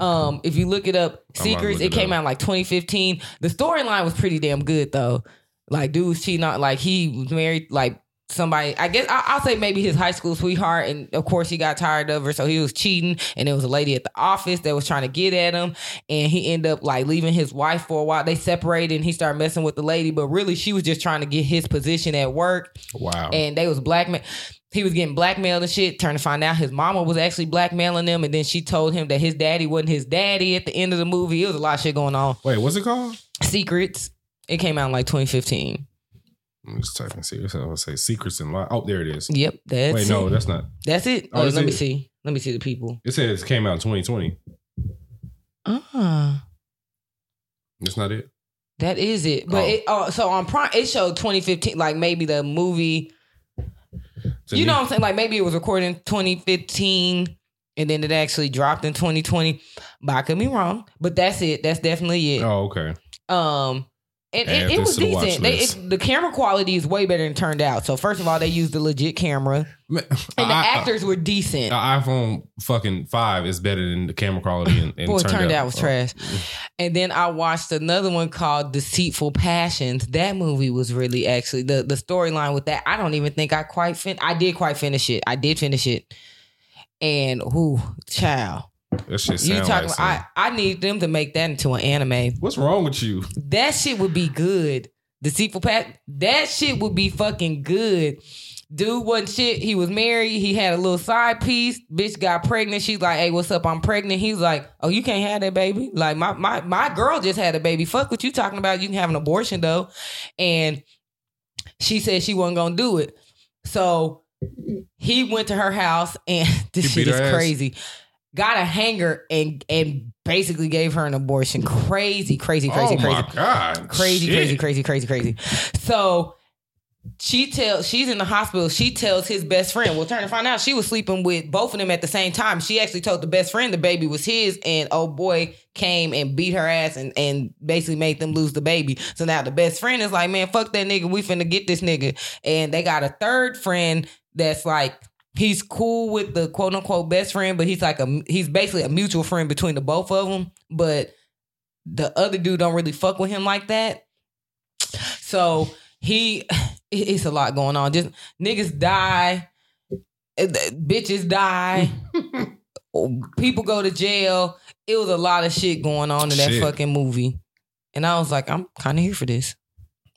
Um, if you look it up, I'm about to Secrets. It it came up. out like 2015. The storyline was pretty damn good though. Like dude was cheating on. Like he was married. Like somebody. I guess I, I'll say maybe his high school sweetheart, and of course he got tired of her, so he was cheating. And there was a lady at the office that was trying to get at him, and he ended up like leaving his wife for a while. They separated, and he started messing with the lady, but really she was just trying to get his position at work wow. and they was blackmail. He was getting blackmailed and shit. Turned to find out his mama was actually blackmailing them, and then she told him that his daddy wasn't his daddy at the end of the movie. It was a lot of shit going on. Wait, what's it called? Secrets. It came out in like 2015. I'm just typing serious. I'll say secrets and lies. Oh, there it is. Yep, that's Wait, no, it. that's not. that's it. Oh, Oh, let me see. Let me see the people. It says it came out in 2020. Ah, That's not it. that is it. But Oh. it, oh, so on Prime, it showed 2015. Like maybe the movie. You know what I'm saying? Like maybe it was recorded in 2015 and then it actually dropped in 2020. But I could be wrong. But that's it. That's definitely it. Oh, okay. Um, and it, it was to the decent. They, it, the camera quality is way better than turned out. So first of all, they used a legit camera, Man, and the I- I- actors were decent. The iPhone fucking five is better than the camera quality. And, and Boy, turned, turned out, out was oh. trash. And then I watched another one called Deceitful Passions. That movie was really actually the the storyline with that. I don't even think I quite fin. I did quite finish it. I did finish it. And who, child, That shit you talking? like about, I I need them to make that into an anime. What's wrong with you? That shit would be good. Deceitful Pat. That shit would be fucking good. Dude wasn't shit. He was married. He had a little side piece. Bitch got pregnant. She's like, "Hey, what's up? I'm pregnant." He's like, "Oh, you can't have that baby. Like my my my girl just had a baby. Fuck what you talking about. You can have an abortion though." And she said she wasn't gonna do it. So he went to her house and this He shit is her ass? Got a hanger and and basically gave her an abortion. Crazy, crazy, crazy, oh crazy my god! crazy, Shit. crazy, crazy, crazy, crazy. So she tells she's in the hospital. She tells his best friend. Well, turn to find out she was sleeping with both of them at the same time. She actually told the best friend the baby was his, and oh boy came and beat her ass and and basically made them lose the baby. So now the best friend is like, man, fuck that nigga. We finna get this nigga. And they got a third friend that's like. He's cool with the quote unquote best friend, but he's like a he's basically a mutual friend between the both of them. But the other dude don't really fuck with him like that. So he, it- it's a lot going on. Just niggas die, eh, bitches die, people go to jail. It was a lot of shit going on in that Shit. fucking movie, and I was like, I'm kind of here for this.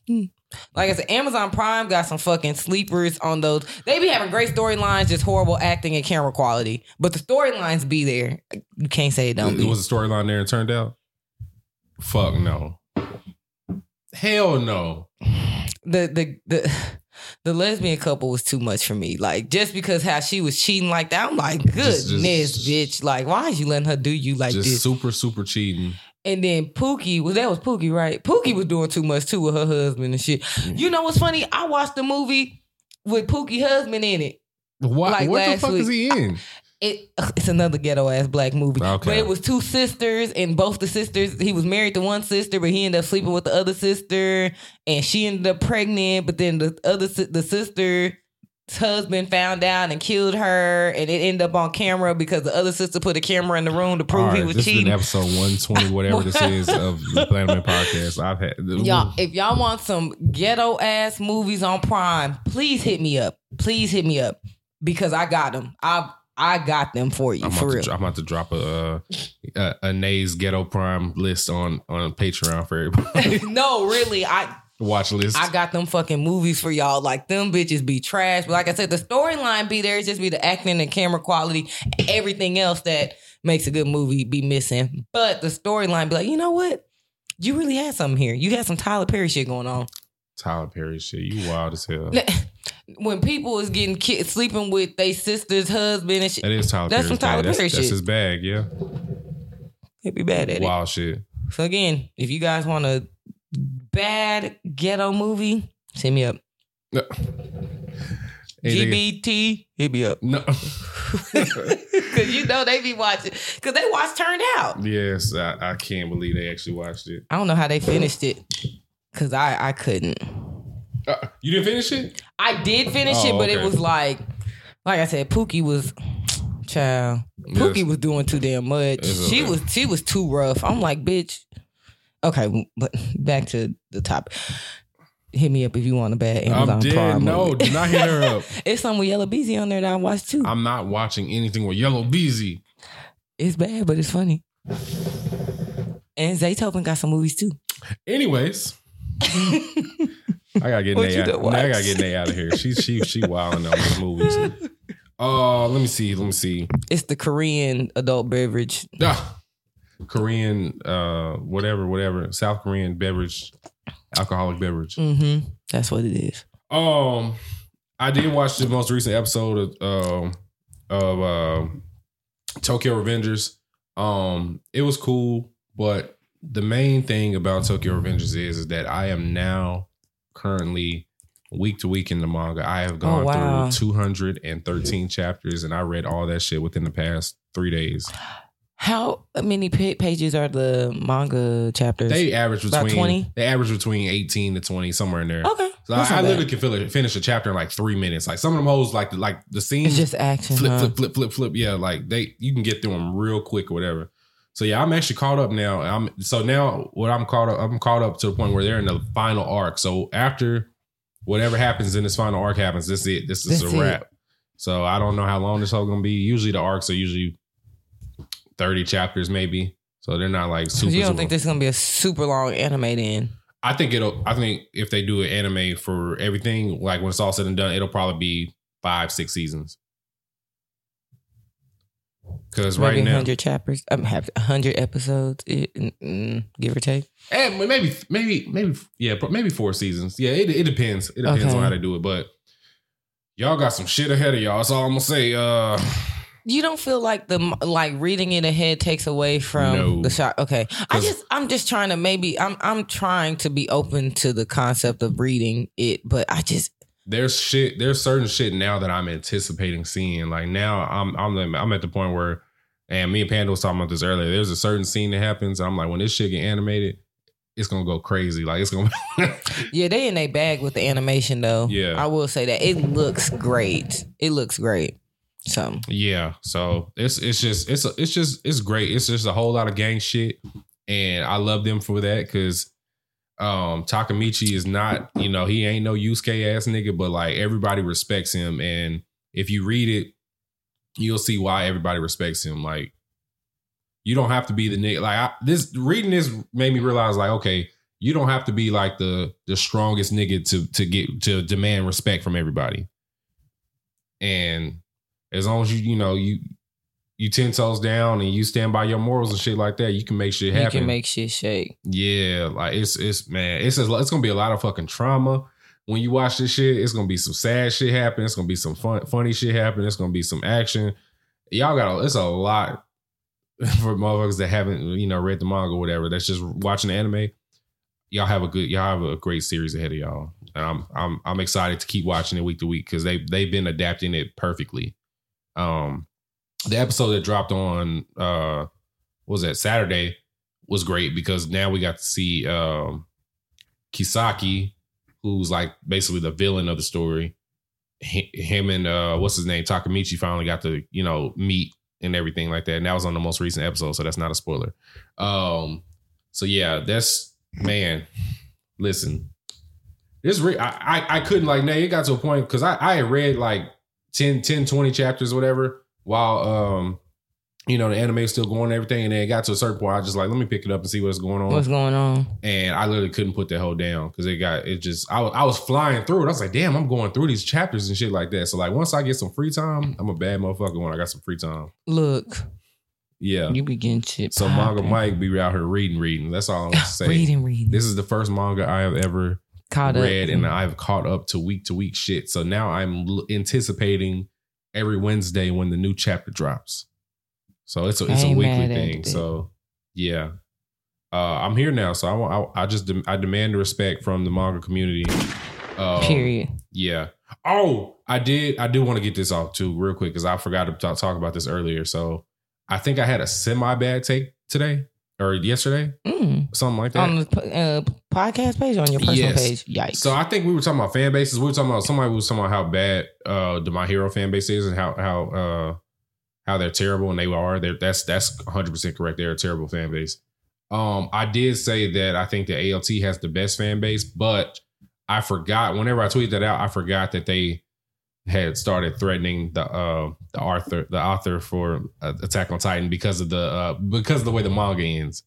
Hmm. Like I said, Amazon Prime got some fucking sleepers on those. They be having great storylines, just horrible acting and camera quality. But the storylines be there. You can't say it don't It be. was a storyline there and turned out. Fuck no. Hell no. the the the the lesbian couple was too much for me. Like just because how she was cheating like that, I'm like, goodness, Just- just- bitch. Like, why is you letting her do you like Just this? super super cheating. And then Pookie was that was Pookie, right? Pookie was doing too much too with her husband and shit. You know what's funny? I watched the movie with Pookie husband in it. What? Like what the fuck is he in? It it's another ghetto ass black movie. Okay. But it was two sisters, and both the sisters, he was married to one sister, but he ended up sleeping with the other sister, and she ended up pregnant. But then the other the sister's husband found out and killed her, and it ended up on camera because the other sister put a camera in the room to prove he was this cheating. been episode one twenty, whatever this is of the Planet Man podcast. I've had Y'all, if y'all want some ghetto ass movies on Prime, please hit me up. Please hit me up because I got them. I I got them for you I'm for about, real. to, I'm about to drop a uh, a, a Nays Ghetto Prime list on on Patreon for everybody. no, really, I Watch list. I got them fucking movies for y'all. Like them bitches be trash. But like I said, the storyline be there. It's just be the acting and camera quality, everything else that makes a good movie be missing. But the storyline be like, you know what? You really had something here. You had some Tyler Perry shit going on. Tyler Perry shit. You wild as hell. When people is getting kids sleeping with their sister's husband and shit, That is Tyler That's Perry's some Tyler bag. Perry that's shit. That's his bag, yeah. he'd be bad at it. Wild shit. So again, if you guys want a bad ghetto movie, send me up. No. Hey. GBT, hit me up. No. Cause you know they be watching. Cause they watch Turned Out. yes, I, I can't believe they actually watched it. I don't know how they finished it. Cause I I couldn't. Uh, you didn't finish it? I did finish Oh, it, but it was like, like I said, Pookie was, child. Pookie Yes. was doing too damn much. It's She okay. was she was too rough. I'm like, bitch. Okay, but back to the topic. Hit me up if you want a bad Amazon I'm dead. Prime No, movie. do not hit her up. It's some with Yella Beezy on there that I watched too. I'm not watching anything with Yella Beezy. It's bad, but it's funny. And Zaytoven got some movies too. Anyways. I gotta get Nay out. I gotta get Nay out of here. She she she wilding on those movies. Uh, let me see. Let me see. It's the Korean adult beverage. Ah, Korean, uh, whatever, whatever. South Korean beverage, alcoholic beverage. Mm-hmm. That's what it is. Um, I did watch the most recent episode of um of uh, Tokyo Revengers. Um, it was cool, but the main thing about Tokyo Revengers is is that I am now currently week to week in the manga. I have gone Oh, wow. through 213 chapters, and I read all that shit within the past three days. How many pa- pages are the manga chapters? They average About between 20? they average between 18 to 20, somewhere in there. okay. So I, I literally can feel finish a chapter in like three minutes. Like some of them hoes, like the like the scenes, It's just action. flip, huh? flip, flip, flip, flip. Yeah, like they you can get through them real quick or whatever. So yeah, I'm actually caught up now. I'm so now what I'm caught up. I'm caught up to the point where they're in the final arc. So after whatever happens in this final arc happens, this is it. This is That's a it. wrap. So I don't know how long this whole gonna be. Usually the arcs are usually thirty chapters, maybe. So they're not like super. you don't super- think this is gonna be a super long anime then? I think it'll. I think if they do an anime for everything, like when it's all said and done, it'll probably be five, six seasons. Because right now, hundred chapters. I'm happy. hundred episodes, give or take. and maybe, maybe, maybe, yeah, maybe four seasons. Yeah, it, it depends. It depends Okay. on how they do it. But y'all got some shit ahead of y'all. That's all I'm gonna say. Uh, You don't feel like the like reading it ahead takes away from No. the shot. Okay, I just I'm just trying to maybe I'm I'm trying to be open to the concept of reading it, but I just there's shit. There's certain shit now that I'm anticipating seeing. Like now, I'm I'm I'm at the point where, and me and Panda was talking about this earlier. There's a certain scene that happens. I'm like, when this shit get animated, it's gonna go crazy. Like it's gonna. yeah they in a bag with the animation though. Yeah. I will say that it looks great. It looks great. So Yeah, so it's it's just it's it's just it's great. It's just a whole lot of gang shit, and I love them for that because um Takemichi is not you know he ain't no Yusuke ass nigga, but like everybody respects him, and if you read it, you'll see why everybody respects him. Like you don't have to be the nigga. Like I, this reading this made me realize like okay, you don't have to be like the the strongest nigga to to get to demand respect from everybody, and as long as you you know you you ten toes down and you stand by your morals and shit like that, you can make shit happen. you can make shit shake. yeah, like it's it's man, it's a, it's gonna be a lot of fucking trauma when you watch this shit. It's gonna be some sad shit happen. It's gonna be some fun funny shit happen. It's gonna be some action. Y'all got a, it's a lot for motherfuckers that haven't you know read the manga or whatever. That's just watching the anime. Y'all have a good y'all have a great series ahead of y'all. And I'm I'm I'm excited to keep watching it week to week because they they've been adapting it perfectly. Um, the episode that dropped on uh, what was that Saturday was great because now we got to see um, Kisaki, who's like basically the villain of the story. Hi- Him and uh, what's his name Takemichi finally got to you know meet and everything like that. And that was on the most recent episode, so that's not a spoiler. Um, so yeah, that's man. Listen, this re- I, I I couldn't like. Nay, it got to a point because I I had read like 10, 10, 20 chapters, whatever, while um you know the anime is still going and everything, and then it got to a certain point. I just like let me pick it up and see what's going on. What's going on? and I literally couldn't put that whole down because it got it just I was I was flying through it. I was like, damn, I'm going through these chapters and shit like that. So like once I get some free time, I'm a bad motherfucker when I got some free time. Look, Yeah. you begin shit. So manga. Mike be out here reading, reading. That's all I'm gonna reading, reading. This is the first manga I have ever Caught read, up. and I've caught up to week to week shit. So now I'm l- anticipating every Wednesday when the new chapter drops. So it's a it's a weekly thing. So yeah, uh, I'm here now. So I I, I just dem- I demand the respect from the manga community. Uh, Period. Yeah. Oh, I did. I do want to get this off too, real quick, because I forgot to talk, talk about this earlier. So I think I had a semi bad take today or yesterday, Mm. something like that. On the uh, podcast page, on your personal Yes. page. Yikes. So I think we were talking about fan bases. We were talking about somebody was talking about how bad uh the My Hero fan base is and how how uh how they're terrible and they are. They're, that's that's 100 percent correct. They're a terrible fan base. Um, I did say that I think the AOT has the best fan base, but I forgot whenever I tweeted that out, I forgot that they had started threatening the uh the author the author for uh, Attack on Titan because of the uh because of the way the manga ends.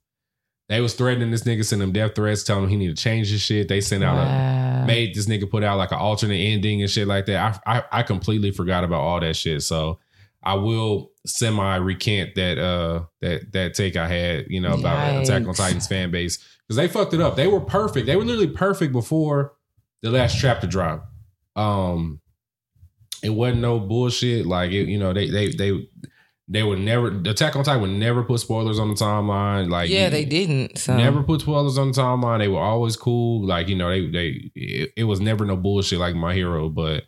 They was threatening this nigga, sending him death threats, telling him he need to change his shit. They sent out a Wow. made this nigga put out like an alternate ending and shit like that. I, I I completely forgot about all that shit. So I will semi recant that uh that that take I had, you know, about Attack on Titans fan base. Because they fucked it up. They were perfect. They were literally perfect before the last chapter drop. Um it wasn't no bullshit. Like it, you know, they they they they would never Attack on Titan would never put spoilers on the timeline. Like yeah, they didn't. So Never put spoilers on the timeline. They were always cool. Like you know, they they it, it was never no bullshit like my hero. But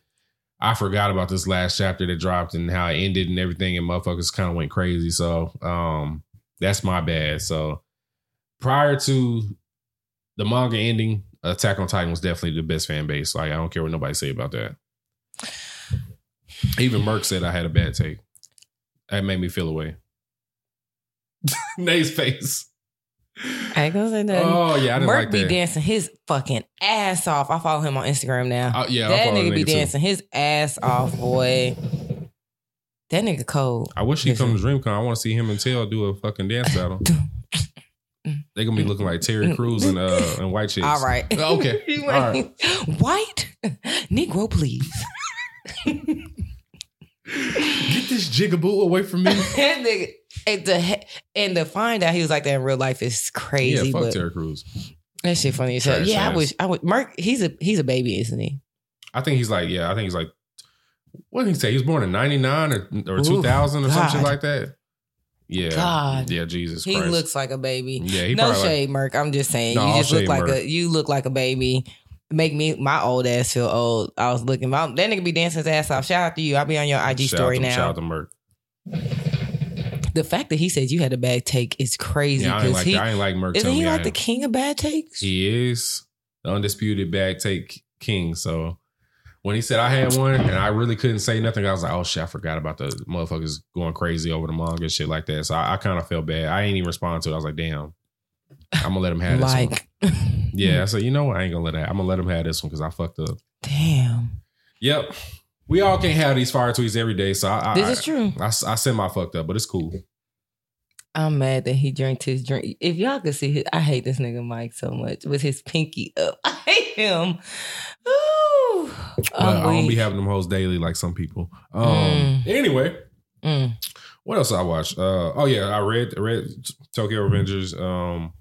I forgot about this last chapter that dropped and how it ended and everything, and motherfuckers kind of went crazy. So um, that's my bad. So prior to the manga ending, Attack on Titan was definitely the best fan base. Like I don't care what nobody say about that. Even Merck said I had a bad take. That made me feel away. Nate's face. I ain't gonna say nothing. Oh yeah, I didn't Merk like be that. dancing his fucking ass off. I follow him on Instagram now. Oh, yeah, that follow nigga be too. dancing his ass off, boy. That nigga cold. I wish he come to DreamCon. I want to see him and Tail do a fucking dance battle. They gonna be looking like Terry Crews and uh and White Chicks. All right. Okay. All went, White Negro, please. Get this jigaboo away from me. that nigga. And to, and to find out he was like that in real life is crazy. yeah, fuck but Terry Crews. that shit funny as hell. Yeah, I wish I would. Merk, he's a he's a baby, isn't he? I think he's like, yeah, I think he's like, what did he say? He was born in '99 or, or Ooh, 2000 or some shit God. like that. Yeah, God. yeah, Jesus He Christ. looks like a baby. yeah, he no like- shade, Merk. I'm just saying. No, you just look like Merk. a you look like a baby. Make me my old ass feel old. I was looking. My, that nigga be dancing his ass off. Shout out to you. I'll be on your IG shout story to, now. Shout out to Merc. the fact that he said you had a bad take is crazy Yeah, I ain't like he I ain't like Merc. isn't he like the king of bad takes. He is the undisputed bag take king. So when he said I had one and I really couldn't say nothing, I was like, oh shit, I forgot about the motherfuckers going crazy over the manga and shit like that. So I, I kind of felt bad. I ain't even respond to it. I was like, damn, I'm gonna let him have this one. Yeah, so you know what? I ain't gonna let that. I'm gonna let him have this one because I fucked up. damn, Yep. We all can't have these fire tweets every day. So I, I this is true. I, I, send my fucked up, but it's cool. I'm mad that he drank his drink. If y'all could see, his, I hate this nigga Mike so much with his pinky up. I hate him. Ooh, I'm I don't be having them hoes daily like some people. Um. Mm. Anyway, Mm. what else I watched? Uh, oh yeah, I read read Tokyo Revengers. Um,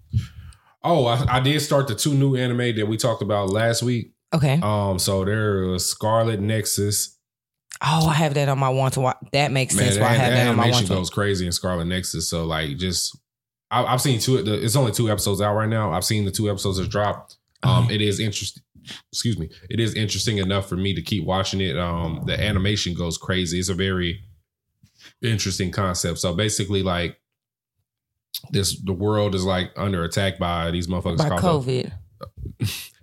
oh, I, I did start the two new anime that we talked about last week. Okay. Um, so there was Scarlet Nexus. Oh, I have that on my want to watch. That makes Man, sense. Why I that, have that that on my want animation to. goes crazy in Scarlet Nexus. So like, just I, I've seen two. The, it's only two episodes out right now. I've seen the two episodes that dropped. Um, Okay. it is interesting. Excuse me. It is interesting enough for me to keep watching it. Um, the animation goes crazy. It's a very interesting concept. So basically, like this, the world is like under attack by these motherfuckers. By called COVID.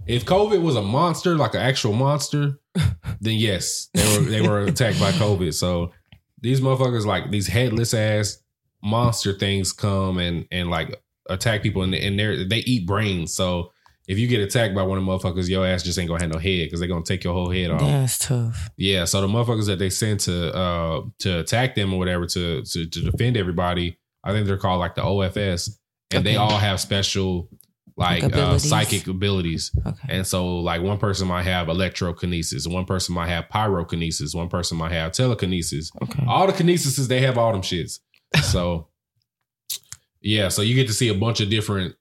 if COVID was a monster, like an actual monster, then yes, they were they were attacked by COVID. So these motherfuckers, like these headless ass monster things, come and and like attack people, and and they they eat brains. So if you get attacked by one of the motherfuckers, your ass just ain't gonna have no head because they're gonna take your whole head off. That's tough. Yeah, so the motherfuckers that they sent to uh to attack them or whatever to to, to defend everybody, I think they're called like the OFS, and they all have special like, Like uh, psychic abilities. Okay. And so like one person might have electrokinesis, one person might have pyrokinesis, one person might have telekinesis. Okay. All the kinesises, they have all them shits. So yeah, so you get to see a bunch of different.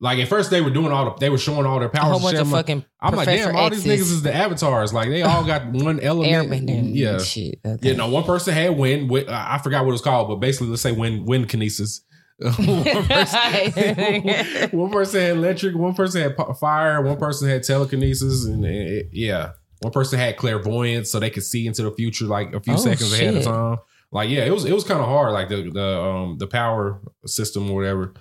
Like at first, they were doing all the, they were showing all their A powers. whole and bunch of I'm like- fucking I'm like, damn, all these niggas is the avatars. Like they all got one element. yeah, shit. Okay. yeah. No, one person had wind. wi- uh, I forgot what it was called, but basically, let's say wind wind kinesis. one, person, one person had electric. One person had fire. One person had telekinesis, and uh, yeah, one person had clairvoyance, so they could see into the future like a few Oh, seconds ahead of time. Like yeah, it was it was kind of hard, like the the um the power system or whatever.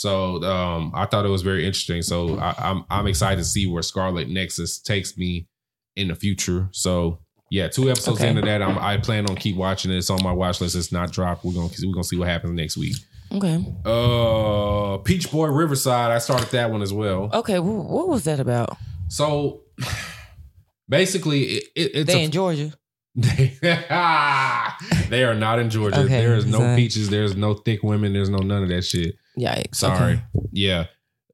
So um, I thought it was very interesting. So I, I'm I'm excited to see where Scarlet Nexus takes me in the future. So yeah, two episodes Okay. into that, I'm, I plan on keep watching it. It's on my watch list. It's not dropped. We're gonna we're gonna see what happens next week. okay. Uh, Peach Boy Riverside. I started that one as well. Okay. wh- What was that about? So basically, it, it, it's they a, in Georgia. they are not in Georgia. Okay, there is no sorry. peaches. There's no thick women. There's no none of that shit. Yikes. Sorry. Okay. Yeah.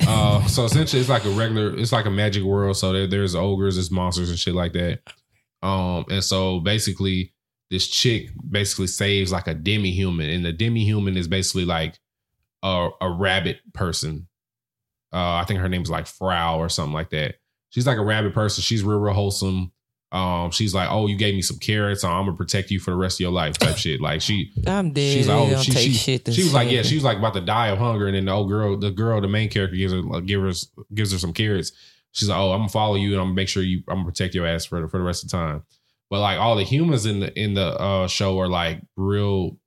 Uh, so essentially, it's like a regular. It's like a magic world. So there, there's ogres, there's monsters and shit like that. Um, and so basically, this chick basically saves like a demi human, and the demi human is basically like a a rabbit person. Uh, I think her name's like Frau or something like that. She's like a rabbit person. She's real, real wholesome. Um, she's like, oh, you gave me some carrots, so I'm gonna protect you for the rest of your life, type shit. Like she, I'm dead. She's like, oh, she, she, shit. she was like, yeah, she was like about to die of hunger, and then the old girl, the girl, the main character gives her, like, give her, gives her some carrots. She's like, oh, I'm gonna follow you, and I'm gonna make sure you, I'm gonna protect your ass for the, for the rest of the time. But like all the humans in the in the uh, show are like real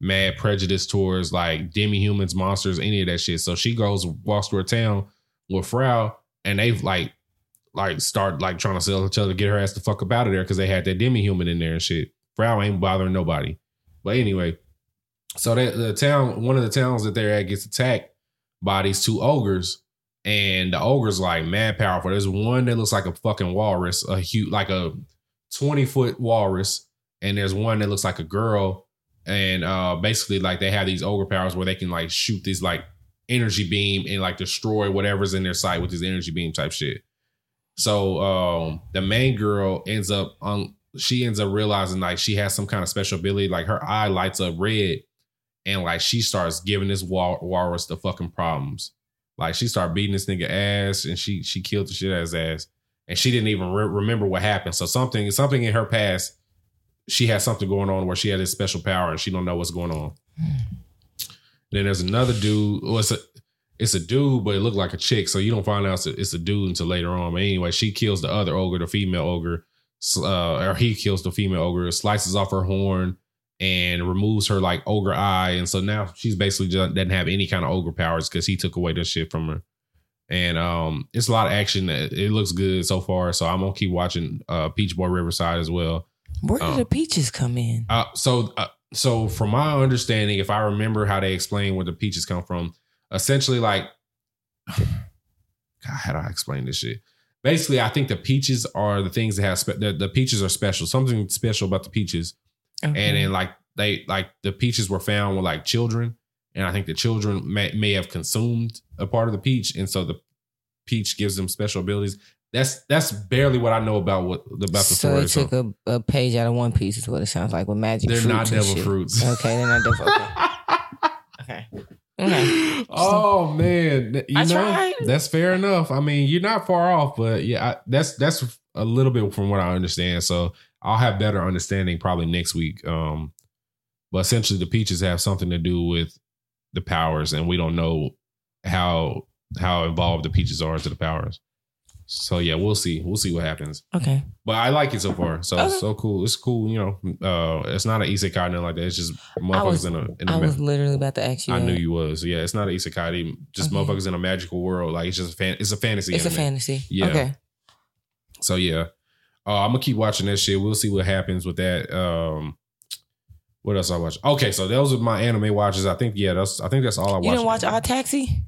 mad prejudice towards like demi humans, monsters, any of that shit. So she goes walks through a town with Frau, and they've like like start like trying to sell each other, get her ass the fuck up out of there because they had that demi human in there and shit. Frau ain't bothering nobody. But anyway, so that the town, one of the towns that they're at gets attacked by these two ogres. And the ogre's like mad powerful. There's one that looks like a fucking walrus, a huge like a 20 foot walrus, and there's one that looks like a girl. And uh basically like they have these ogre powers where they can like shoot this like energy beam and like destroy whatever's in their sight with this energy beam type shit. So um the main girl ends up on she ends up realizing like she has some kind of special ability, like her eye lights up red, and like she starts giving this wal- walrus the fucking problems. Like she started beating this nigga ass, and she she killed the shit out of his ass, and she didn't even re- remember what happened. So something something in her past, she had something going on where she had this special power, and she don't know what's going on. Then there's another dude. Well, it's a it's a dude, but it looked like a chick, so you don't find out it's a, it's a dude until later on. But anyway, she kills the other ogre, the female ogre, uh, or he kills the female ogre, slices off her horn, and removes her like ogre eye, and so now she's basically just doesn't have any kind of ogre powers because he took away this shit from her. And um, it's a lot of action. It looks good so far, so I'm gonna keep watching uh, Peach Boy Riverside as well. Where did Oh. the peaches come in? Uh, so, uh, so from my understanding, if I remember how they explain where the peaches come from, essentially, like, God, how do I explain this shit? Basically, I think the peaches are the things that have spe- the, the peaches are special. Something special about the peaches, Okay. and then like they like the peaches were found with like children, and I think the children may, may have consumed a part of the peach, and so the peach gives them special abilities. That's that's barely what I know about what about the so story. they took a, a page out of One Piece is what it sounds like with magic. They're not devil shit. fruits. Okay, they're not devil. Okay. Oh man, you I know tried. that's fair enough. I mean, you're not far off, but yeah, I, that's that's a little bit from what I understand. So I'll have better understanding probably next week. Um, but essentially, the peaches have something to do with the powers, and we don't know how how involved the peaches are to the powers. So yeah, we'll see. We'll see what happens. Okay. But I like it so far. So Okay. so cool. It's cool. You know, uh, it's not an isekai nothing like that. It's just motherfuckers was- in a in a I ma- was literally about to ask you. I that. knew you was. Yeah, it's not an isekai. They Just Okay. motherfuckers in a magical world. Like it's just a fan. It's a fantasy. It's a fantasy. Yeah. Okay. So yeah, uh, I'm gonna keep watching that shit. We'll see what happens with that. Um, what else I watch? Okay, so those are my anime watches. I think yeah, that's I think that's all I watched. You didn't watch Odd Taxi?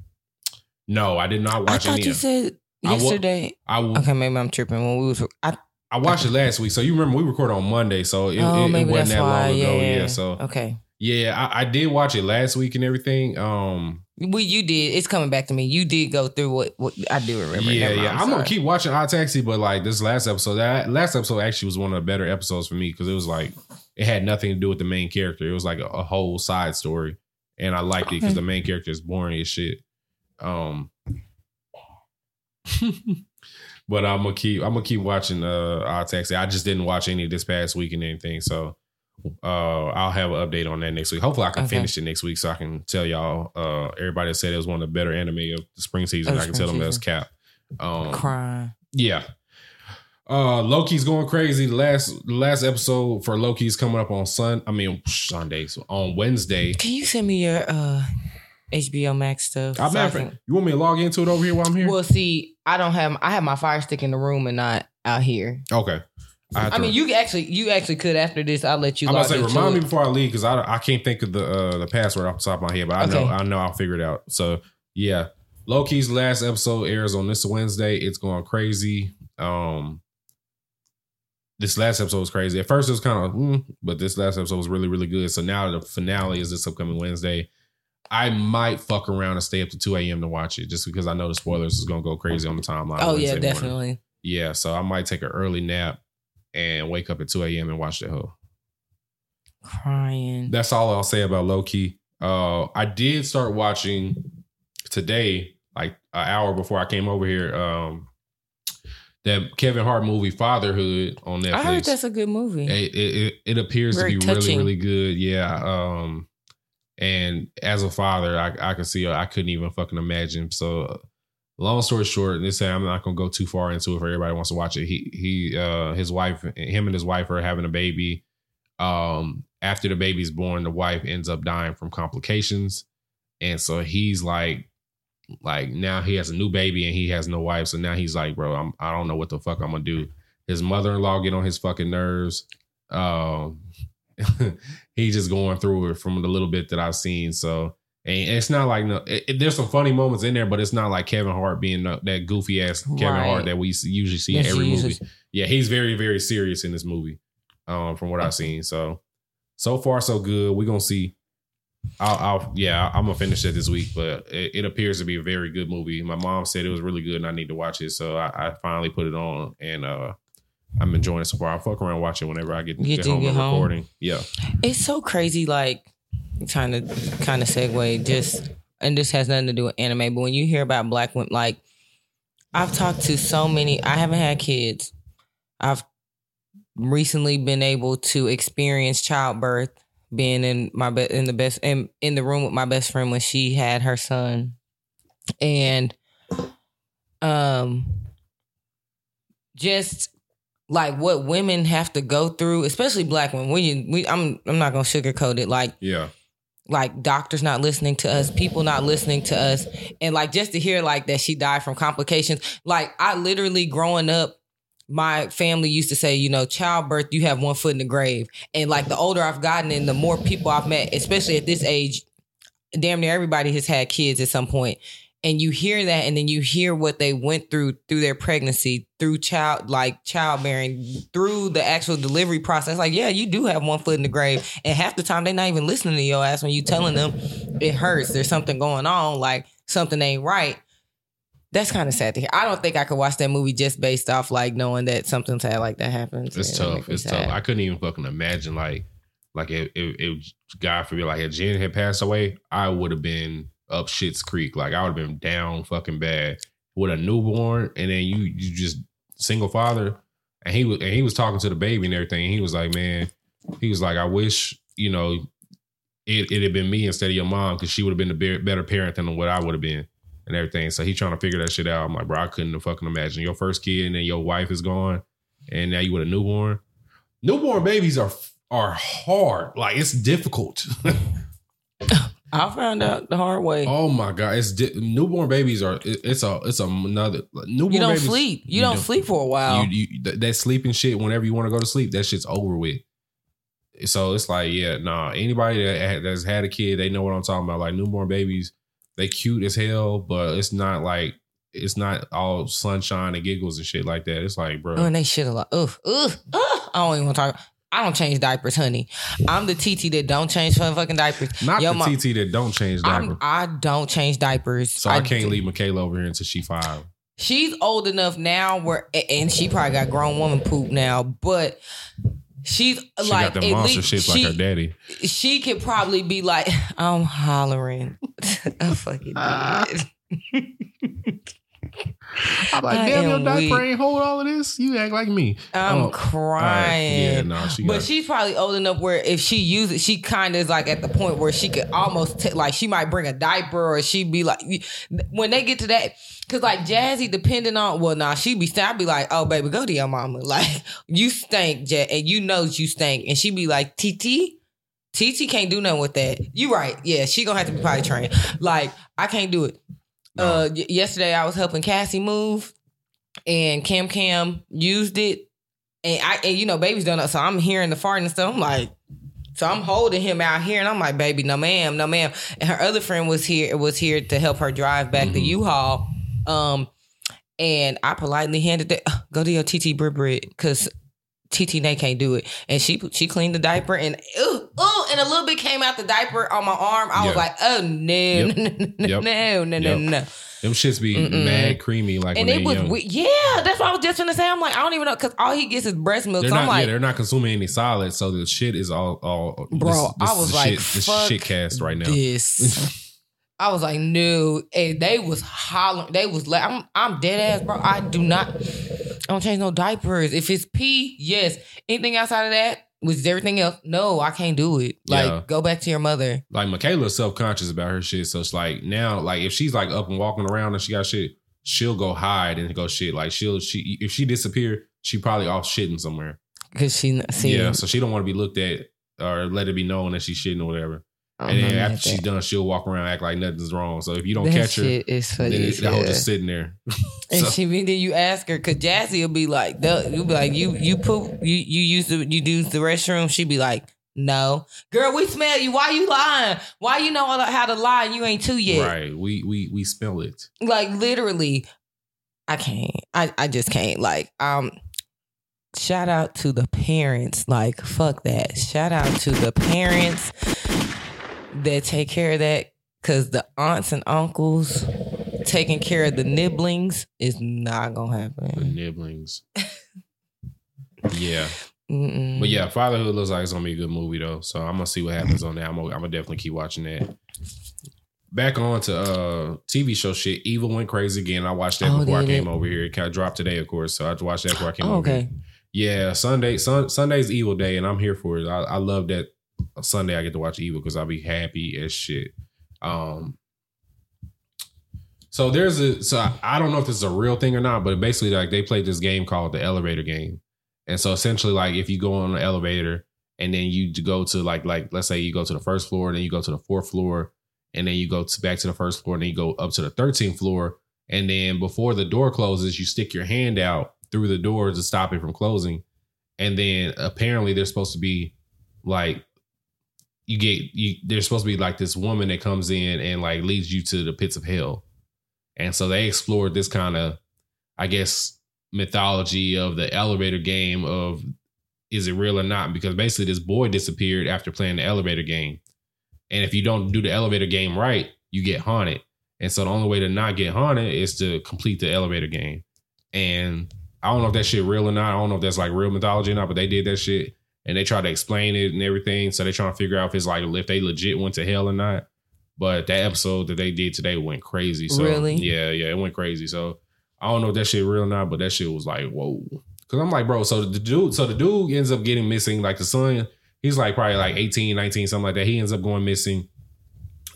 No, I did not watch. I thought any. you of said I wa- Yesterday. I w- okay, maybe I'm tripping. When we was, I I watched it last week, so you remember we recorded on Monday, so it, oh it, it wasn't that why. long ago. yeah, Yeah, so okay. yeah, I, I did watch it last week and everything. Um, Well, you did. It's coming back to me. You did go through what, what I do remember. yeah, Never yeah. I'm, gonna keep watching Odd Taxi, but like this last episode, that last episode actually was one of the better episodes for me because it was like it had nothing to do with the main character. It was like a, a whole side story, and I liked it because the main character is boring as shit. Um, but I'm gonna keep I'm gonna keep watching uh Odd Taxi. I just didn't watch any this past week and anything, so uh I'll have an update on that next week. Hopefully, I can Okay. finish it next week so I can tell y'all. Uh, everybody said it was one of the better anime of the spring season. Of I can tell them that's cap. Um, crying. yeah. Uh Loki's going crazy. The last the last episode for Loki's coming up on Sun. I mean Sunday, so on Wednesday. Can you send me your uh HBO Max stuff? I'm so I not, can- you want me to log into it over here while I'm here? Well, see, I don't have. I have my fire stick in the room and not out here. okay. have I mean, you actually, you actually could after this. I'll let you. I'm to say, remind me before I leave because I, I can't think of the uh, the password off the top of my head, but I know I know I'll figure it out. So yeah, Loki's last episode airs on this Wednesday. It's going crazy. Um, this last episode was crazy. At first, it was kind of, mm, but this last episode was really really good. So now the finale is this upcoming Wednesday. I might fuck around and stay up to 2 a.m. to watch it just because I know the spoilers is gonna go crazy on the timeline. Oh Wednesday yeah, morning. definitely. Yeah, so I might take an early nap and wake up at 2 a.m. and watch the whole. Crying. That's all I'll say about Loki. Uh, I did start watching today, like an hour before I came over here. Um, that Kevin Hart movie Fatherhood on Netflix. I heard that's a good movie. it, it, it appears Very to be really really good. Yeah. Um, and as a father, I I could see I couldn't even fucking imagine. So, long story short, this I'm not gonna go too far into it for everybody wants to watch it. He he uh his wife him and his wife are having a baby. Um, after the baby's born, the wife ends up dying from complications, and so he's like. Like now he has a new baby and he has no wife, so now he's like, bro, I'm I don't know what the fuck I'm gonna do. His mother-in-law get on his fucking nerves. Um, he's just going through it from the little bit that I've seen. So, and it's not like no. It, it- there's some funny moments in there, but it's not like Kevin Hart being the- that goofy ass Kevin Right. Hart that we usually see in every movie. uses- Yeah, he's very very serious in this movie. Um, from what I've seen, so so far so good. We're gonna see. I'll, I'll yeah, I'm gonna finish it this week, but it, it appears to be a very good movie. My mom said it was really good, and I need to watch it, so I, I finally put it on, and uh, I'm enjoying it so far. I fuck around watching whenever I get, Get get, home get home. recording. Yeah, It's so crazy, like trying to kind of segue just and this has nothing to do with anime, but when you hear about black women like I've talked to so many I haven't had kids. I've recently been able to experience childbirth being in my be- in the best in, in the room with my best friend when she had her son. And um just like what women have to go through, especially black women. We, we I'm I'm not gonna sugarcoat it. Like yeah, like doctors not listening to us, people not listening to us, and like just to hear like that she died from complications. Like I literally growing up, my family used to say, you know, childbirth, you have one foot in the grave, and like the older I've gotten and the more people I've met, especially at this age, damn near everybody has had kids at some point. And you hear that, and then you hear what they went through through their pregnancy, through child like childbearing, through the actual delivery process. Like, yeah, you do have one foot in the grave, and half the time they're not even listening to your ass when you telling them it hurts. There's something going on, like something ain't right. That's kind of sad to hear. I don't think I could watch that movie just based off like knowing that something sad like that happens. it's It tough. It's sad. tough. I couldn't even fucking imagine like like if, if, if God forbid like if Jen had passed away, I would have been up shit's creek. Like I would have been down fucking bad with a newborn, and then you you just single father, and he was and he was talking to the baby and everything. And he was like, man, he was like, I wish you know it it had been me instead of your mom because she would have been a be- better parent than what I would have been. And everything. So he trying to figure that shit out. I'm like, bro, I couldn't have fucking imagine your first kid and then your wife is gone and now you with a newborn. Newborn babies are are hard. Like it's difficult. I found out the hard way. oh my god, it's di- newborn babies are. it- it's a it's another newborn. you don't babies, sleep. You, you don't, don't. sleep for a while. You, you, th- that sleeping shit. Whenever you want to go to sleep, that shit's over with. So it's like, yeah, nah. Anybody that ha- that's had a kid, they know what I'm talking about. Like newborn babies, they cute as hell, but it's not like it's not all sunshine and giggles and shit like that. It's like, bro, Oh, and they shit a lot. Ugh, ugh, ugh. I don't even want to talk. I don't change diapers, honey. I'm the TT that don't change fucking diapers. not Yo, the my- TT that don't change diapers. I'm, I don't change diapers. so I, can't leave Michaela over here until she five. She's old enough now where, and she probably got grown woman poop now, but she's She like got the at monster least shit she, like her daddy. she could probably be like, I'm hollering. I fucking did. I'm like, uh, damn, your diaper ain't hold all of this. You act like me. I'm Oh, crying. Yeah, no, she But she's probably old enough where if she uses, she kind of is like at the point where she could almost t- like she might bring a diaper or she'd be like when they get to that because like Jazzy depending on well nah she be I'd be like oh baby go to your mama. Like you stink Jazz and you know you stink and she'd be like TT TT can't do nothing with that. You right. Yeah she gonna have to be potty trained. Like I can't do it No. uh y- yesterday I was helping Cassie move and Cam Cam used it and I and you know baby's done it, so I'm hearing the farting and stuff. I'm like, so I'm holding him out here, and I'm like, baby, no ma'am, no ma'am. And her other friend was here was here to help her drive back the Mhm. U-Haul. Um, and I politely handed it, go to your TT Brit Brit because TT Nay can't do it, and she she cleaned the diaper and ooh, ooh, and a little bit came out the diaper on my arm. I was Yeah. like, oh no, Yep. no, no, no, Yep. no, no, no, Yep. no. them shits be Mm-mm. mad creamy like And when it was, we- yeah, that's what I was just gonna say. I'm like, I don't even know because all he gets is breast milk. They're so not. I'm like, yeah, they're not consuming any solids, so the shit is all. all Bro, this, this I was like, shit, this shit cast right now. This. I was like, no, and they was hollering. They was like, I'm, I'm dead ass, bro. I do not, I don't change no diapers. If it's pee, yes. Anything outside of that, which is everything else, no, I can't do it. Like, Yeah. go back to your mother. Like Michaela's self conscious about her shit, so it's like now, like if she's like up and walking around and she got shit, she'll go hide and go shit. Like she'll she if she disappear, she probably off shitting somewhere. Cause she see, yeah, so she don't want to be looked at or let it be known that she's shitting or whatever. And then after she's that. done, she'll walk around act like nothing's wrong. So if you don't that catch her, shit is then it, that whole just sitting there. And So- she then you ask her because Jazzy will be like, you'll be like, you you poop, you you use the you use the restroom. She'd be like, no, girl, we smell you. Why you lying? Why you know how to lie? and You ain't two yet. Right. We we we smell it. Like literally, I can't. I I just can't. Like um. Shout out to the parents. Like, fuck that. Shout out to the parents that take care of that. Cause the aunts and uncles taking care of the nibblings is not gonna happen. The nibblings. yeah. Mm-mm. But yeah, Fatherhood looks like it's gonna be a good movie though. So I'm gonna see what happens on that. I'm gonna, I'm gonna definitely keep watching that. Back on to uh TV show shit. Evil went crazy again. I watched that Oh, before I came it? over here. It kind of dropped today, of course. So I watched that before I came Oh, over. okay. Here. Yeah, Sunday. Sun, Sunday's Evil Day, and I'm here for it. I, I love that Sunday I get to watch Evil because I'll be happy as shit. Um. So there's a so I, I don't know if this is a real thing or not, but basically like they played this game called the elevator game, and so essentially like if you go on an elevator and then you go to like like let's say you go to the first floor, then you go to the fourth floor, and then you go to back to the first floor, and then you go up to the 13th floor, and then before the door closes, you stick your hand out through the door to stop it from closing, and then apparently there's supposed to be like you get you there's supposed to be like this woman that comes in and like leads you to the pits of hell. And so they explored this kind of, I guess, mythology of the elevator game of is it real or not? Because basically this boy disappeared after playing the elevator game. And if you don't do the elevator game right, you get haunted. And so the only way to not get haunted is to complete the elevator game. And I don't know if that shit real or not. I don't know if that's like real mythology or not, but they did that shit and they try to explain it and everything. So they're trying to figure out if it's like if they legit went to hell or not. But that episode that they did today went crazy. So Really? yeah, yeah, it went crazy. So I don't know if that shit real or not, but that shit was like, whoa. Cause I'm like, bro, so the dude, so the dude ends up getting missing. Like the son, he's like probably like 18, 19, something like that. He ends up going missing.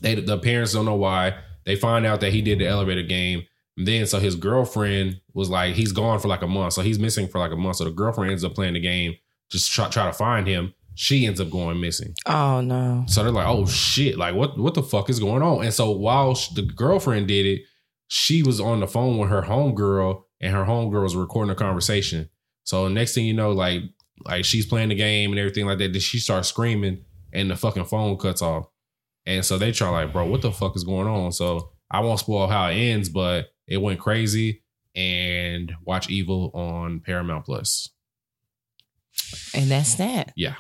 They the parents don't know why. They find out that he did the elevator game. And then so his girlfriend was like, he's gone for like a month. So he's missing for like a month. So the girlfriend ends up playing the game, just try, try to find him. She ends up going missing. Oh no. So they're like, oh shit, like what what the fuck is going on? And so while sh- the girlfriend did it, she was on the phone with her homegirl, and her homegirl was recording a conversation. So next thing you know, like like she's playing the game and everything like that, then she starts screaming, and the fucking phone cuts off. And so they try like, bro, what the fuck is going on? So I won't spoil how it ends, but It went crazy. And watch Evil on Paramount Plus. And that's that. Yeah.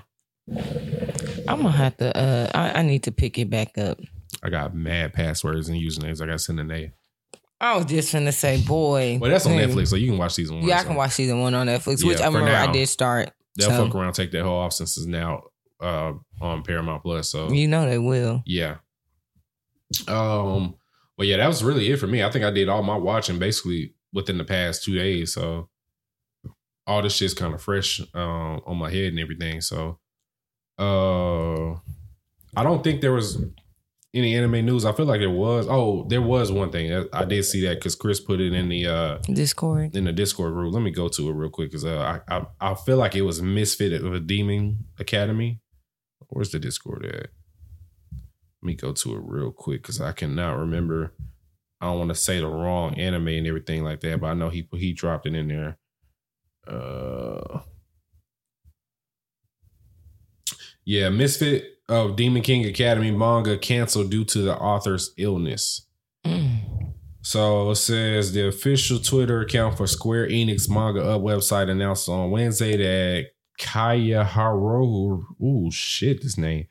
I'm gonna have to. Uh, I, I need to pick it back up. I got mad passwords and usernames. I got to send a name. I was just finna say, boy. Well, that's on. Netflix, so you can watch season one. Yeah, I so. can watch season one on Netflix, Yeah, which I remember I did start. They'll so, fuck around, take that whole off since it's now uh, on Paramount Plus. So You know they will. yeah. Um. But yeah, that was really it for me. I think I did all my watching basically within the past two days. So all this shit's kind of fresh um, on my head and everything. So uh, I don't think there was any anime news. I feel like there was. Oh, there was one thing. I, I did see that because Chris put it in the uh Discord. in the Discord group. Let me go to it real quick because uh, I, I I feel like it was Misfit of a Demon Academy. Where's the Discord at? Let me go to it real quick because I cannot remember. I don't want to say the wrong anime and everything like that, but I know he he dropped it in there. Uh, yeah, Misfit of Demon King Academy manga canceled due to the author's illness. Mm. So it says the official Twitter account for Square Enix manga up website announced on Wednesday that Kaya Haru, ooh shit, this name.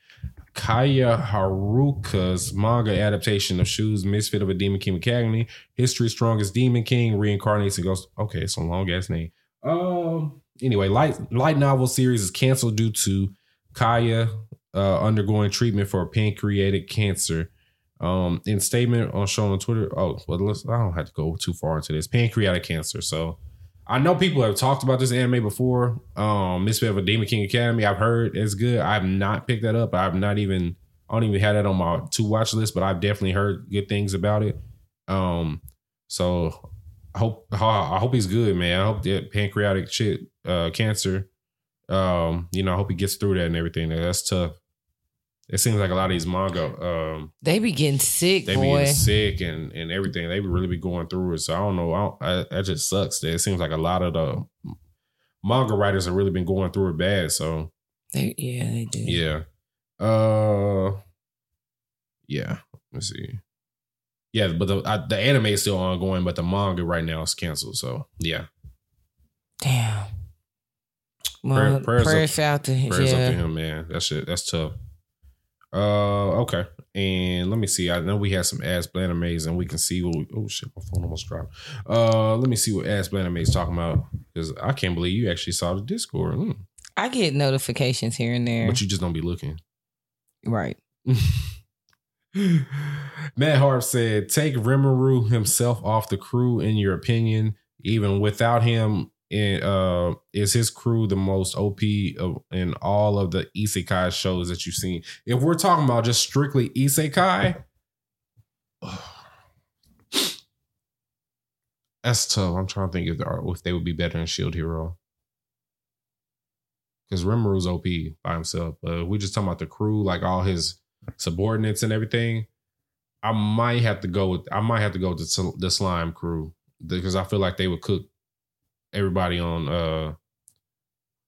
Kaya Haruka's manga adaptation of Shu's Misfit of a Demon King Academy, History's Strongest Demon King, reincarnates and goes. Okay, it's a long ass name. Um. Anyway, light light novel series is canceled due to Kaya uh, undergoing treatment for pancreatic cancer. Um, in statement on shown on Twitter. Oh, well, let's, I don't have to go too far into this. Pancreatic cancer. So I know people have talked about this anime before. Um, Misfit of a Demon King Academy. I've heard it's good. I've not picked that up. I've not even. I don't even have that on my to watch list, but I've definitely heard good things about it. Um, so I hope I hope he's good, man. I hope that pancreatic shit, uh, cancer. Um, you know, I hope he gets through that and everything. That's tough. It seems like a lot of these manga, um, They be getting sick, they be boy. getting sick and and everything. They really be going through it. So I don't know. I don't, I, that just sucks. That it seems like a lot of the manga writers have really been going through it bad. So They, yeah, they do. yeah. Uh, yeah. Let's see. Yeah, but the I, the anime is still ongoing, but the manga right now is canceled. So yeah, Damn. Prayer- Well, prayers prayers, up- out to him. prayers up to him, man. That shit, that's tough. Uh, okay. And let me see. I know we had some ass Blanimes, and we can see what. We, oh shit, my phone almost dropped. Uh, let me see what ass Blanimes talking about because I can't believe you actually saw the Discord, Mm. I get notifications here and there. but you just don't be looking. right. Matt Harp said, "Take Rimuru himself off the crew. In your opinion, even without him, uh, is his crew the most OP of, in all of the isekai shows that you've seen? If we're talking about just strictly isekai, that's tough. I'm trying to think if there are, if they would be better than Shield Hero." Because Rimuru's OP by himself, but if we just talking about the crew, like all his subordinates and everything, I might have to go with I might have to go to the, slime crew because I feel like they would cook everybody on uh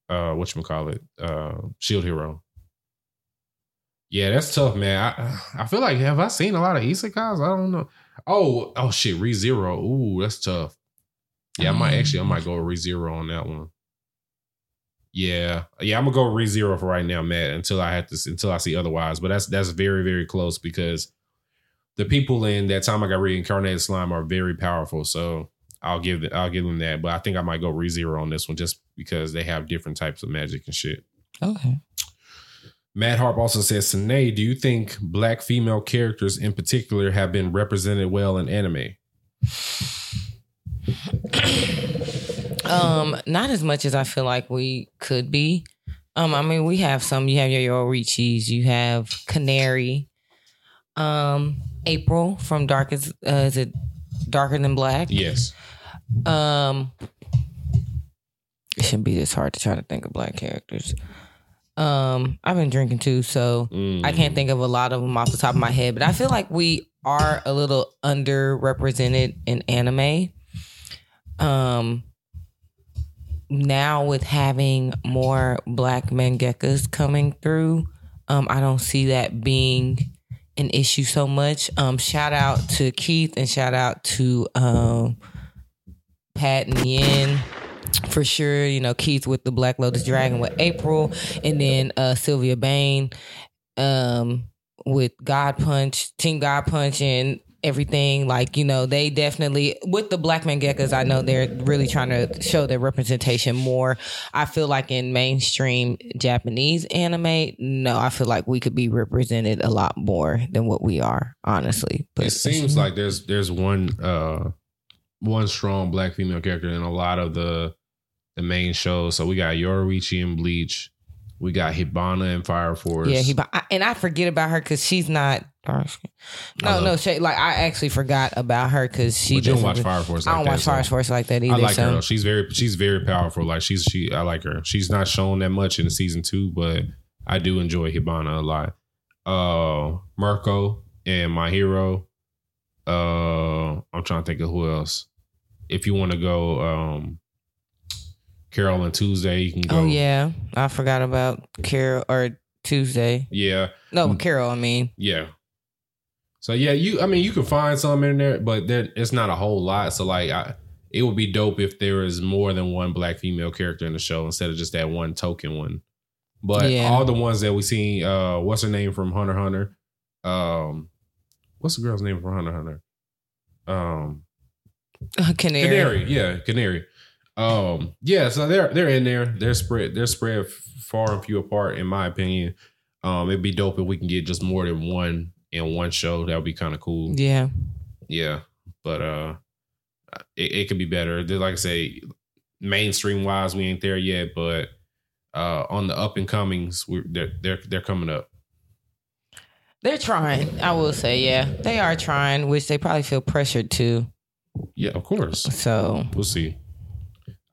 uh what you call it uh Shield Hero. Yeah, that's tough, man. I I feel like have I seen a lot of isekais? I don't know. Oh oh shit, ReZero. Ooh, that's tough. Yeah, I might actually I might go with ReZero on that one. Yeah, yeah, I'm gonna go ReZero for right now, Matt. Until I have to, until I see otherwise. But that's that's very very close because the people in that time I got reincarnated slime are very powerful. So I'll give it, I'll give them that. But I think I might go ReZero on this one just because they have different types of magic and shit. Okay. Matt Harp also says, Sine, do you think black female characters in particular have been represented well in anime? Um, not as much as I feel like we could be. Um, I mean, we have some. You have your Yoruichis. You have Canary. Um, April from Darkest. Uh, is it Darker Than Black? Yes. Um, it shouldn't be this hard to try to think of black characters. Um, I've been drinking too, so Mm. I can't think of a lot of them off the top of my head. But I feel like we are a little underrepresented in anime. Um, now with having more black mangakas coming through, um, I don't see that being an issue so much. Um, shout out to Keith and shout out to um, Pat and Yen for sure. You know, Keith with the Black Lotus Dragon with April, and then uh, Sylvia Bain um, with God Punch, Team God Punch, and everything. Like, you know, they definitely, with the Black mangakas, I know they're really trying to show their representation more. I feel like in mainstream Japanese anime, no, I feel like we could be represented a lot more than what we are, honestly. But it seems like there's there's one uh one strong black female character in a lot of the the main shows. So we got Yoruichi in Bleach, we got Hibana and Fire Force. Yeah, I, and I forget about her because she's not. I No, no, Shay, like I actually forgot about her because she But you don't watch Fire Force. I Like don't that, watch so. Fire Force like that either. I like so. her though. She's very she's very powerful. Like she's she I like her. She's not shown that much in season two, but I do enjoy Hibana a lot. Uh Mirko and my hero. Uh I'm trying to think of who else. If you want to go um Carol and Tuesday, you can go. Oh yeah, I forgot about Carol or Tuesday. Yeah. No, Mm. Carol. I mean, Yeah. So yeah, you I mean you can find some in there, but there it's not a whole lot. So like I it would be dope if there is more than one black female character in the show instead of just that one token one. But Yeah. all the ones that we seen, uh what's her name from Hunter Hunter? Um what's the girl's name from Hunter Hunter? Um Canary. Canary, yeah, Canary. Um, yeah, so they're they're in there. They're spread they're spread far and few apart, in my opinion. Um, it'd be dope if we can get just more than one in one show. That would be kind of cool. Yeah, Yeah, but uh, it, it could be better. Like I say, mainstream wise, we ain't there yet, but uh, on the up and comings, we're they're they're they're coming up. they're trying. I will say, yeah, they are trying, which they probably feel pressured to. Yeah, of course. So We'll see.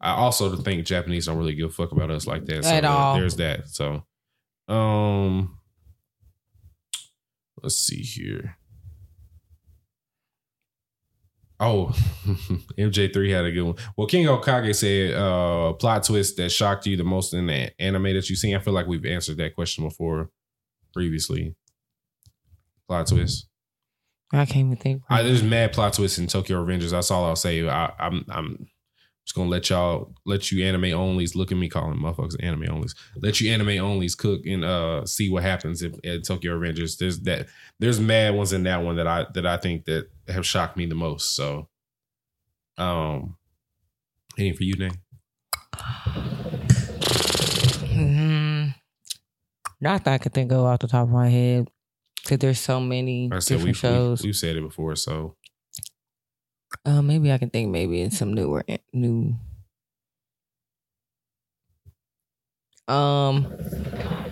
I also think Japanese don't really give a fuck about us like that. So At all. there's that. So um let's see here. Oh, MJ3 had a good one. Well, King Okage said uh plot twist that shocked you the most in the anime that you've seen. I feel like we've answered that question before previously. Plot twist. I can't even think. I, there's mad plot twists in Tokyo Revengers. That's all I'll say. I, I'm I'm just gonna let y'all let you anime onlys look at me calling motherfuckers anime onlys. Let you anime onlys cook and uh see what happens if at Tokyo Revengers. There's that there's mad ones in that one that I that I think that have shocked me the most. So um any for you, Nate? hmm Not that I could think of off the top of my head. Because there's so many I said different we've, shows. we've, we've said it before, so Uh, maybe I can think maybe in some newer new. Um,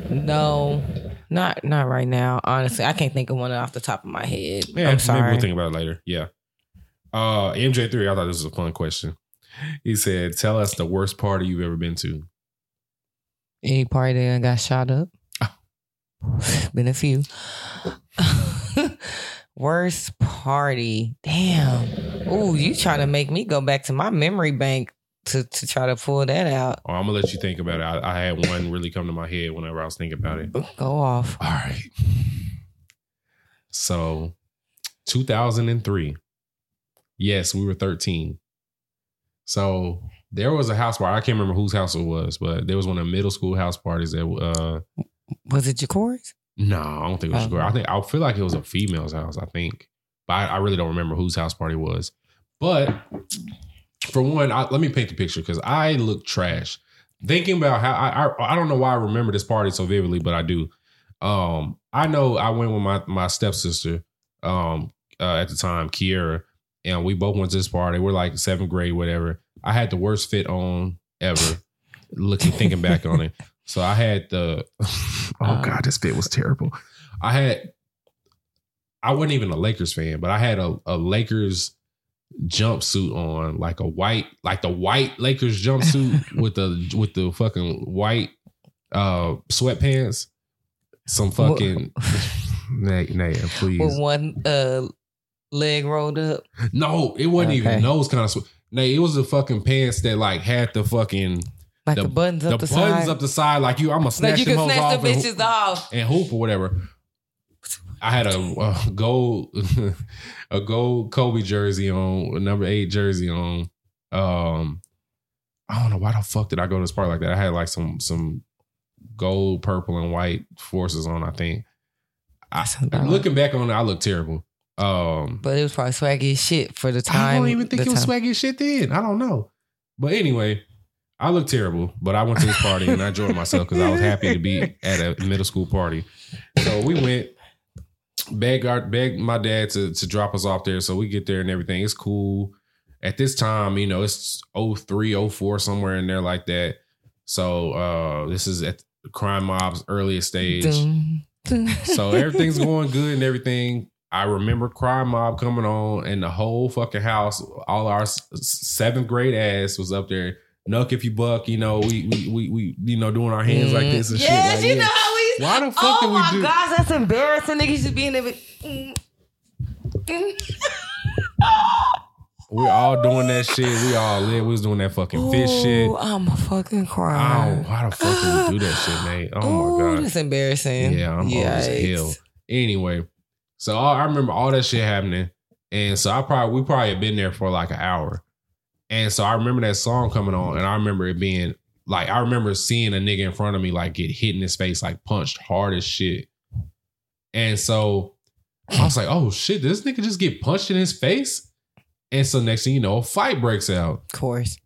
no, not not right now. Honestly, I can't think of one off the top of my head. yeah, I'm maybe sorry. we'll think about it later. Yeah. Uh MJ3, I thought this was a fun question. He said, Tell us the worst party you've ever been to. Any party that got shot up? Been a few. Worst party. Damn. Ooh, you trying to make me go back to my memory bank to, to try to pull that out. Oh, I'm gonna let you think about it. I, I had one really come to my head whenever I was thinking about it. Go off. All right. So, 2003. Yes, we were 13. So there was a house party. I can't remember whose house it was, but there was one of the middle school house parties that. uh Was it Jacory's? No, I don't think it was. Oh. I think I feel like it was a female's house. I think, but I, I really don't remember whose house party it was. But for one, I, let me paint the picture because I look trash. Thinking about how I, I I don't know why I remember this party so vividly, but I do. Um, I know I went with my my stepsister, um, uh, at the time, Kiera, and we both went to this party. We're like seventh grade, whatever. I had the worst fit on ever. Looking, thinking back on it, so I had the. oh God, this fit was terrible. I had. I wasn't even a Lakers fan, but I had a, a Lakers jumpsuit on, like a white, like the white Lakers jumpsuit with the with the fucking white uh sweatpants. Some fucking nay, nay, please. With one uh leg rolled up. No, it wasn't Okay. even those kind of. Sw- nay, it was the fucking pants that like had the fucking Like The- the, buttons the up the, buttons side. up the side. Like you, I'm gonna snatch like you can snatch off the and, bitches off. and hoop or whatever. I had a, gold a gold Kobe jersey on, a number eight jersey on. Um, I don't know why the fuck did I go to this party like that. I had like some some gold, purple, and white forces on. I think. I, looking back on it, I look terrible. Um, but it was probably swaggy as shit for the time. I don't even think it was swaggy as shit then. I don't know. But anyway, I look terrible. But I went to this party and I enjoyed myself because I was happy to be at a middle school party. So we went, begged, our, begged my dad to, to drop us off there. So we get there and everything. It's cool. At this time, you know, it's 03, 04, somewhere in there like that. So uh this is at Crime Mob's earliest stage. Dun, dun. So everything's going good and everything. I remember Crime Mob coming on, and the whole fucking house, all our seventh grade ass was up there. Knuck if you buck, you know, we we we, we you know doing our hands like this and yes, shit. Like, you know how we. Why the fuck oh did we do? Oh my gosh, that's embarrassing. Niggas should be in there. Mm. We all doing that shit. We all lit. We was doing that fucking fish shit. Ooh, I'm a fucking Oh, crying. why the fuck did we do that shit, mate? Oh Ooh, my god. that's embarrassing. Yeah, I'm old as hell. Anyway, so all, I remember all that shit happening, and so I probably we probably had been there for like an hour, and so I remember that song coming on, and I remember it being like I remember seeing a nigga in front of me like get hit in his face, like punched hard as shit, and so I was like, oh shit, this nigga just get punched in his face? And so next thing you know, a fight breaks out Of course.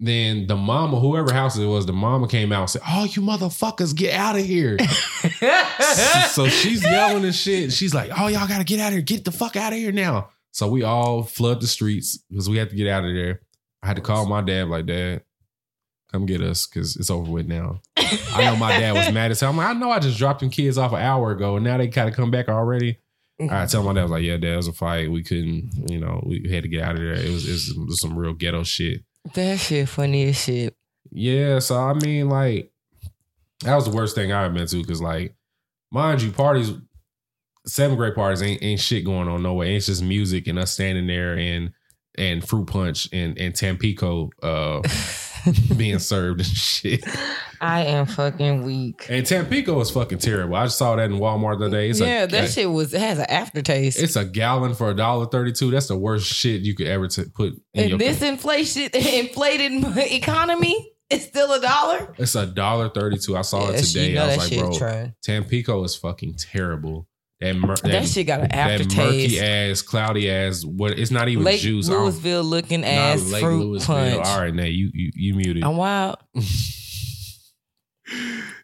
then the mama, whoever house it was, the mama came out and said, "Oh, you motherfuckers, get out of here!" so she's yelling and shit. She's like, "Oh, y'all gotta get out of here! Get the fuck out of here now!" So we all flood the streets because we had to get out of there. I had to call my dad, like, "Dad, come get us because it's over with now." I know my dad was mad as hell. I'm like, I know I just dropped them kids off an hour ago, and now they kind of come back already. I mm-hmm. tell my dad, I was like, "Yeah, dad, it was a fight. We couldn't, you know, we had to get out of there. It was, it was, some real ghetto shit." that shit funny as shit. Yeah, so I mean, like, that was the worst thing I've been to because, like, mind you, parties, seventh grade parties ain't ain't shit going on no way. It's just music and us standing there and and fruit punch and and Tampico uh being served and shit. I am fucking weak. And Tampico is fucking terrible. I just saw that in Walmart the other day. It's yeah, a, that shit was it has an aftertaste. It's a gallon for a dollar thirty two. That's the worst shit you could ever t- put in In your. this inflation inflated economy, it's still a dollar. it's a dollar thirty two. I saw it today. I was like, bro, trash. Tampico is fucking terrible. That mur- That, shit got an that aftertaste. murky ass, cloudy ass. What? It's not even Lake juice. Louisville looking Nah, ass Lake fruit Louisville. punch. All right, now you you you muted. I'm wild.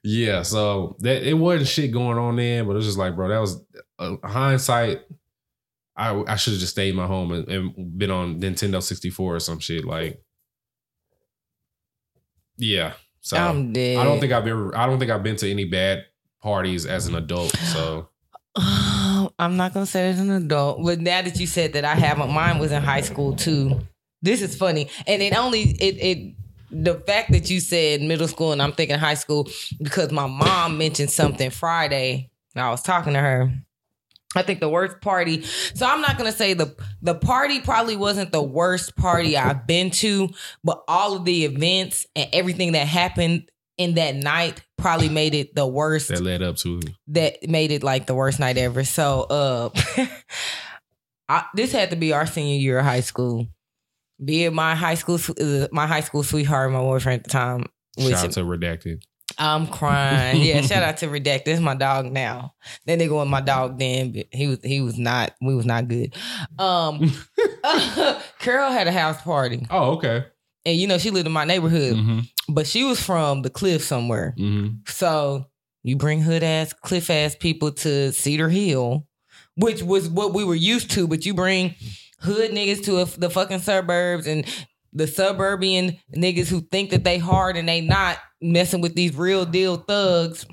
yeah, so that it wasn't shit going on then, but it was just like, bro, that was uh, hindsight. I I should have just stayed in my home and, and been on Nintendo 64 or some shit. Like, yeah. So I'm dead. I don't think I've ever. I don't think I've been to any bad parties as an adult. So I'm not gonna say as an adult, but now that you said that, I haven't. Mine was in high school too. This is funny, and it only it it the fact that you said middle school and I'm thinking high school because my mom mentioned something Friday. I was talking to her. I think the worst party. So I'm not gonna say the the party probably wasn't the worst party I've been to, but all of the events and everything that happened in that night probably made it the worst that led up to that made it like the worst night ever. So uh I, this had to be our senior year of high school. Be it my high school uh, my high school sweetheart, my boyfriend at the time. Shout out to redacted. I'm crying. Yeah, shout out to Redacted. This is my dog now. That nigga was my dog then, but he was he was not we was not good. Um Carol had a house party. Oh, okay. And you know, she lived in my neighborhood, Mm-hmm. But she was from the cliff somewhere. Mm-hmm. So you bring hood ass, cliff ass people to Cedar Hill, which was what we were used to, but you bring hood niggas to a, the fucking suburbs and the suburban niggas who think that they hard and they not messing with these real deal thugs.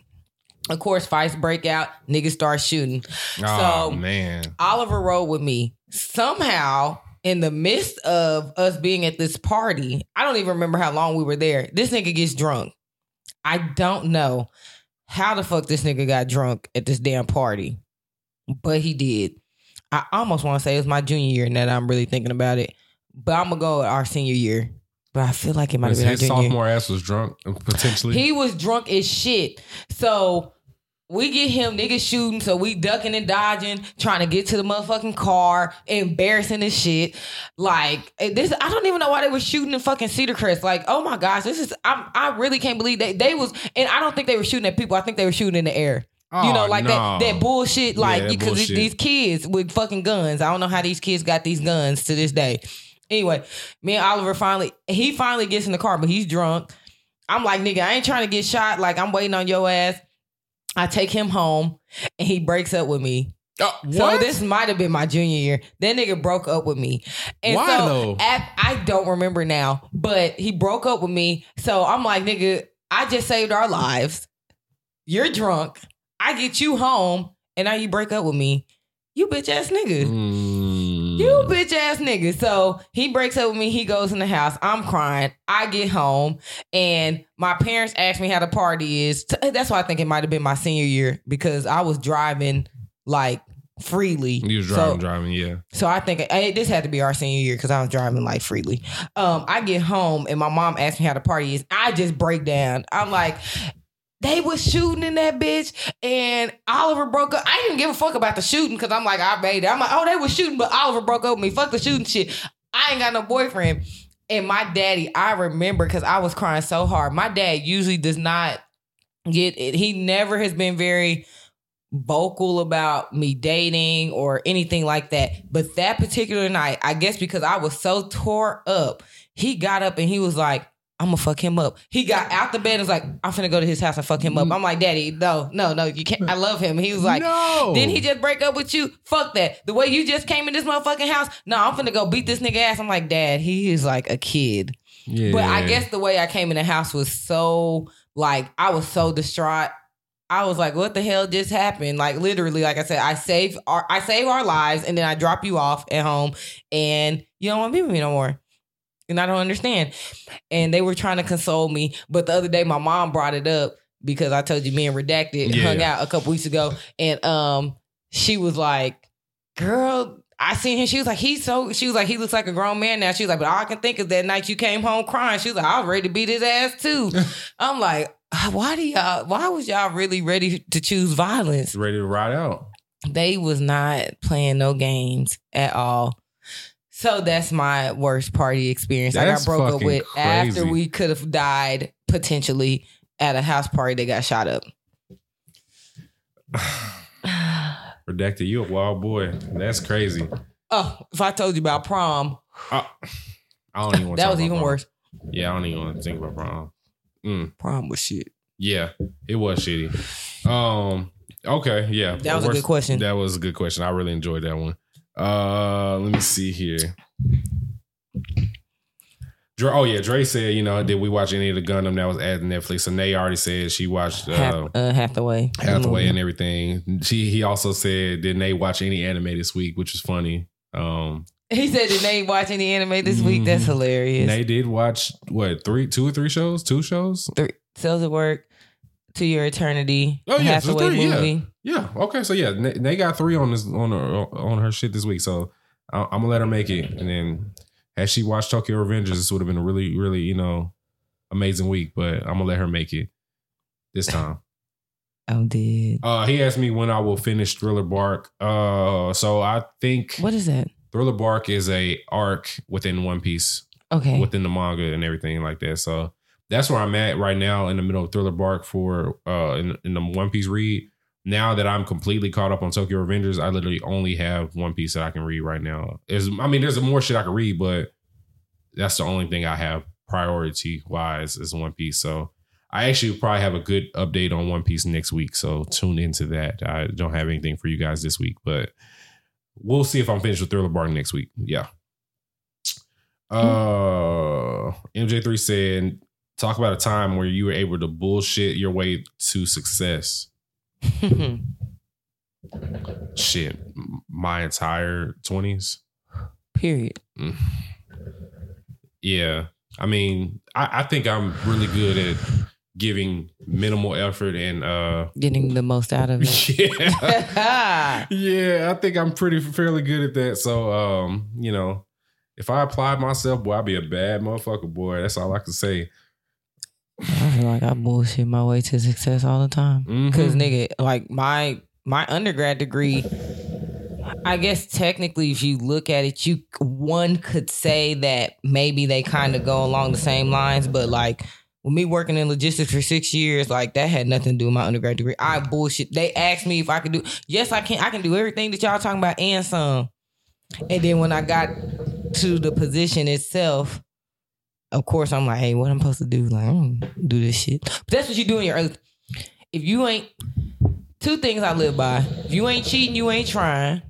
Of course, fights break out, niggas start shooting. Oh So- man. Oliver rode with me. Somehow, in the midst of us being at this party, I don't even remember how long we were there. This nigga gets drunk. I don't know how the fuck this nigga got drunk at this damn party, but he did. I almost want to say it was my junior year now that I'm really thinking about it, but I'm gonna go our senior year. But I feel like it might have been his year. sophomore ass was drunk potentially. He was drunk as shit. So we get him niggas shooting, so we ducking and dodging, trying to get to the motherfucking car, embarrassing as shit. Like eh, this, I don't even know why they were shooting in fucking Cedar Crest. Like, oh my gosh, this is I, I really can't believe they they was, and I don't think they were shooting at people. I think they were shooting in the air. you know, Oh, like no. that that bullshit. Like because bullshit. these kids with fucking guns. I don't know how these kids got these guns to this day. Anyway, me and Oliver finally he finally gets in the car, but he's drunk. I'm like, nigga, I ain't trying to get shot. Like I'm waiting on your ass. I take him home and he breaks up with me. Oh, So this might have been my junior year. That nigga broke up with me. And Why, so though? At, I don't remember now, but he broke up with me. So I'm like, nigga, I just saved our lives. You're drunk. I get you home, and now you break up with me. You bitch ass nigga. Mm. You bitch ass nigga. So he breaks up with me. He goes in the house. I'm crying. I get home and my parents ask me how the party is. That's why I think it might have been my senior year because I was driving like freely. You was driving, So- driving, yeah. so I think eh, this had to be our senior year because I was driving like freely. Um, I get home and my mom asked me how the party is. I just break down. I'm like, they was shooting in that bitch, and Oliver broke up. I didn't give a fuck about the shooting because I'm like, I made it. I'm like, oh, they was shooting, but Oliver broke up with me. Fuck the shooting shit. I ain't got no boyfriend. And my daddy, I remember because I was crying so hard. My dad usually does not get it. He never has been very vocal about me dating or anything like that. But that particular night, I guess because I was so tore up, he got up and he was like, I'm gonna fuck him up. He got out the bed and was like, I'm finna go to his house and fuck him up. Mm. I'm like, Daddy, no, no, no, you can't. I love him. He was like, no. Didn't he just break up with you? Fuck that. The way you just came in this motherfucking house, no, I'm finna go beat this nigga ass. I'm like, Dad, he is like a kid. Yeah. But I guess the way I came in the house was so like I was so distraught. I was like, "What the hell just happened?" Like literally, like I said, I save our I save our lives, and then I drop you off at home, and you don't want to be with me no more. And I don't understand. And they were trying to console me, but the other day my mom brought it up because I told you me and Redacted Yeah. hung out a couple weeks ago, and um, she was like, "Girl." I seen him. She was like, he's so. She was like, he looks like a grown man now. She was like, but all I can think is that night you came home crying. She was like, I was ready to beat his ass too. I'm like, "Ah, why do y'all? Why was y'all really ready to choose violence? ready to ride out. They was not playing no games at all. So that's my worst party experience. I That's got broke up fucking with after we could have died potentially at a house party that got shot up. Redacted, you a wild boy. That's crazy. Oh, if I told you about prom, I, I don't even want to that was even worse. Yeah, I don't even want to think about prom. Mm, Prom was shit. yeah, it was shitty. Um, okay, yeah. That was a good question. That was a good question. I really enjoyed that one. Uh, let me see here. Dre, oh yeah, Dre said, you know, did we watch any of the Gundam that was at Netflix? And they already said she watched uh, Half, uh, Hathaway. Hathaway and everything. She he also said, didn't they watch any anime this week, which is funny. Um, He said, "Did they watch any anime this week?" That's Mhm. hilarious. they did watch what three, two or three shows, two shows. Three Cells at Work, To Your Eternity, Oh, yeah, so three, yeah. movie. Yeah. Okay. So yeah, they- got three on this on her on her shit this week. So I- I'm gonna let her make it. And then had she watched Tokyo Revengers, this would have been a really really you know amazing week. But I'm gonna let her make it this time. Oh, did uh, he asked me when I will finish Thriller Bark. Uh, so I think what is that? Thriller Bark is a arc within One Piece. Okay, within the manga and everything like that. So that's where I'm at right now in the middle of Thriller Bark for uh in, in the One Piece read. Now that I'm completely caught up on Tokyo Revengers, I literally only have One Piece that I can read right now. Is I mean, there's more shit I can read, but that's the only thing I have priority wise is One Piece. So I actually probably have a good update on One Piece next week. So tune into that. I don't have anything for you guys this week, but we'll see if I'm finished with Thriller Bark next week. Yeah. Uh, MJ3 said, talk about a time where you were able to bullshit your way to success. Shit, my entire 20s. period. Yeah. I mean, I, I think I'm really good at giving minimal effort and uh Getting the most out of it. yeah. yeah, I think I'm pretty fairly good at that. So um, you know, if I applied myself, boy, I'd be a bad motherfucker, boy. That's all I can say. I feel like I bullshit my way to success all the time. Mhm. Cause nigga, like my my undergrad degree, I guess technically if you look at it, you one could say that maybe they kind of go along the same lines, but like with me working in logistics for six years, like that had nothing to do with my undergrad degree. I bullshit. They asked me if I could do yes, I can I can do everything that y'all talking about and some. And then when I got to the position itself, of course I'm like, hey, what I'm supposed to do? Like, I don't do this shit. But that's what you do in your early. If you ain't two things I live by. If you ain't cheating, you ain't trying.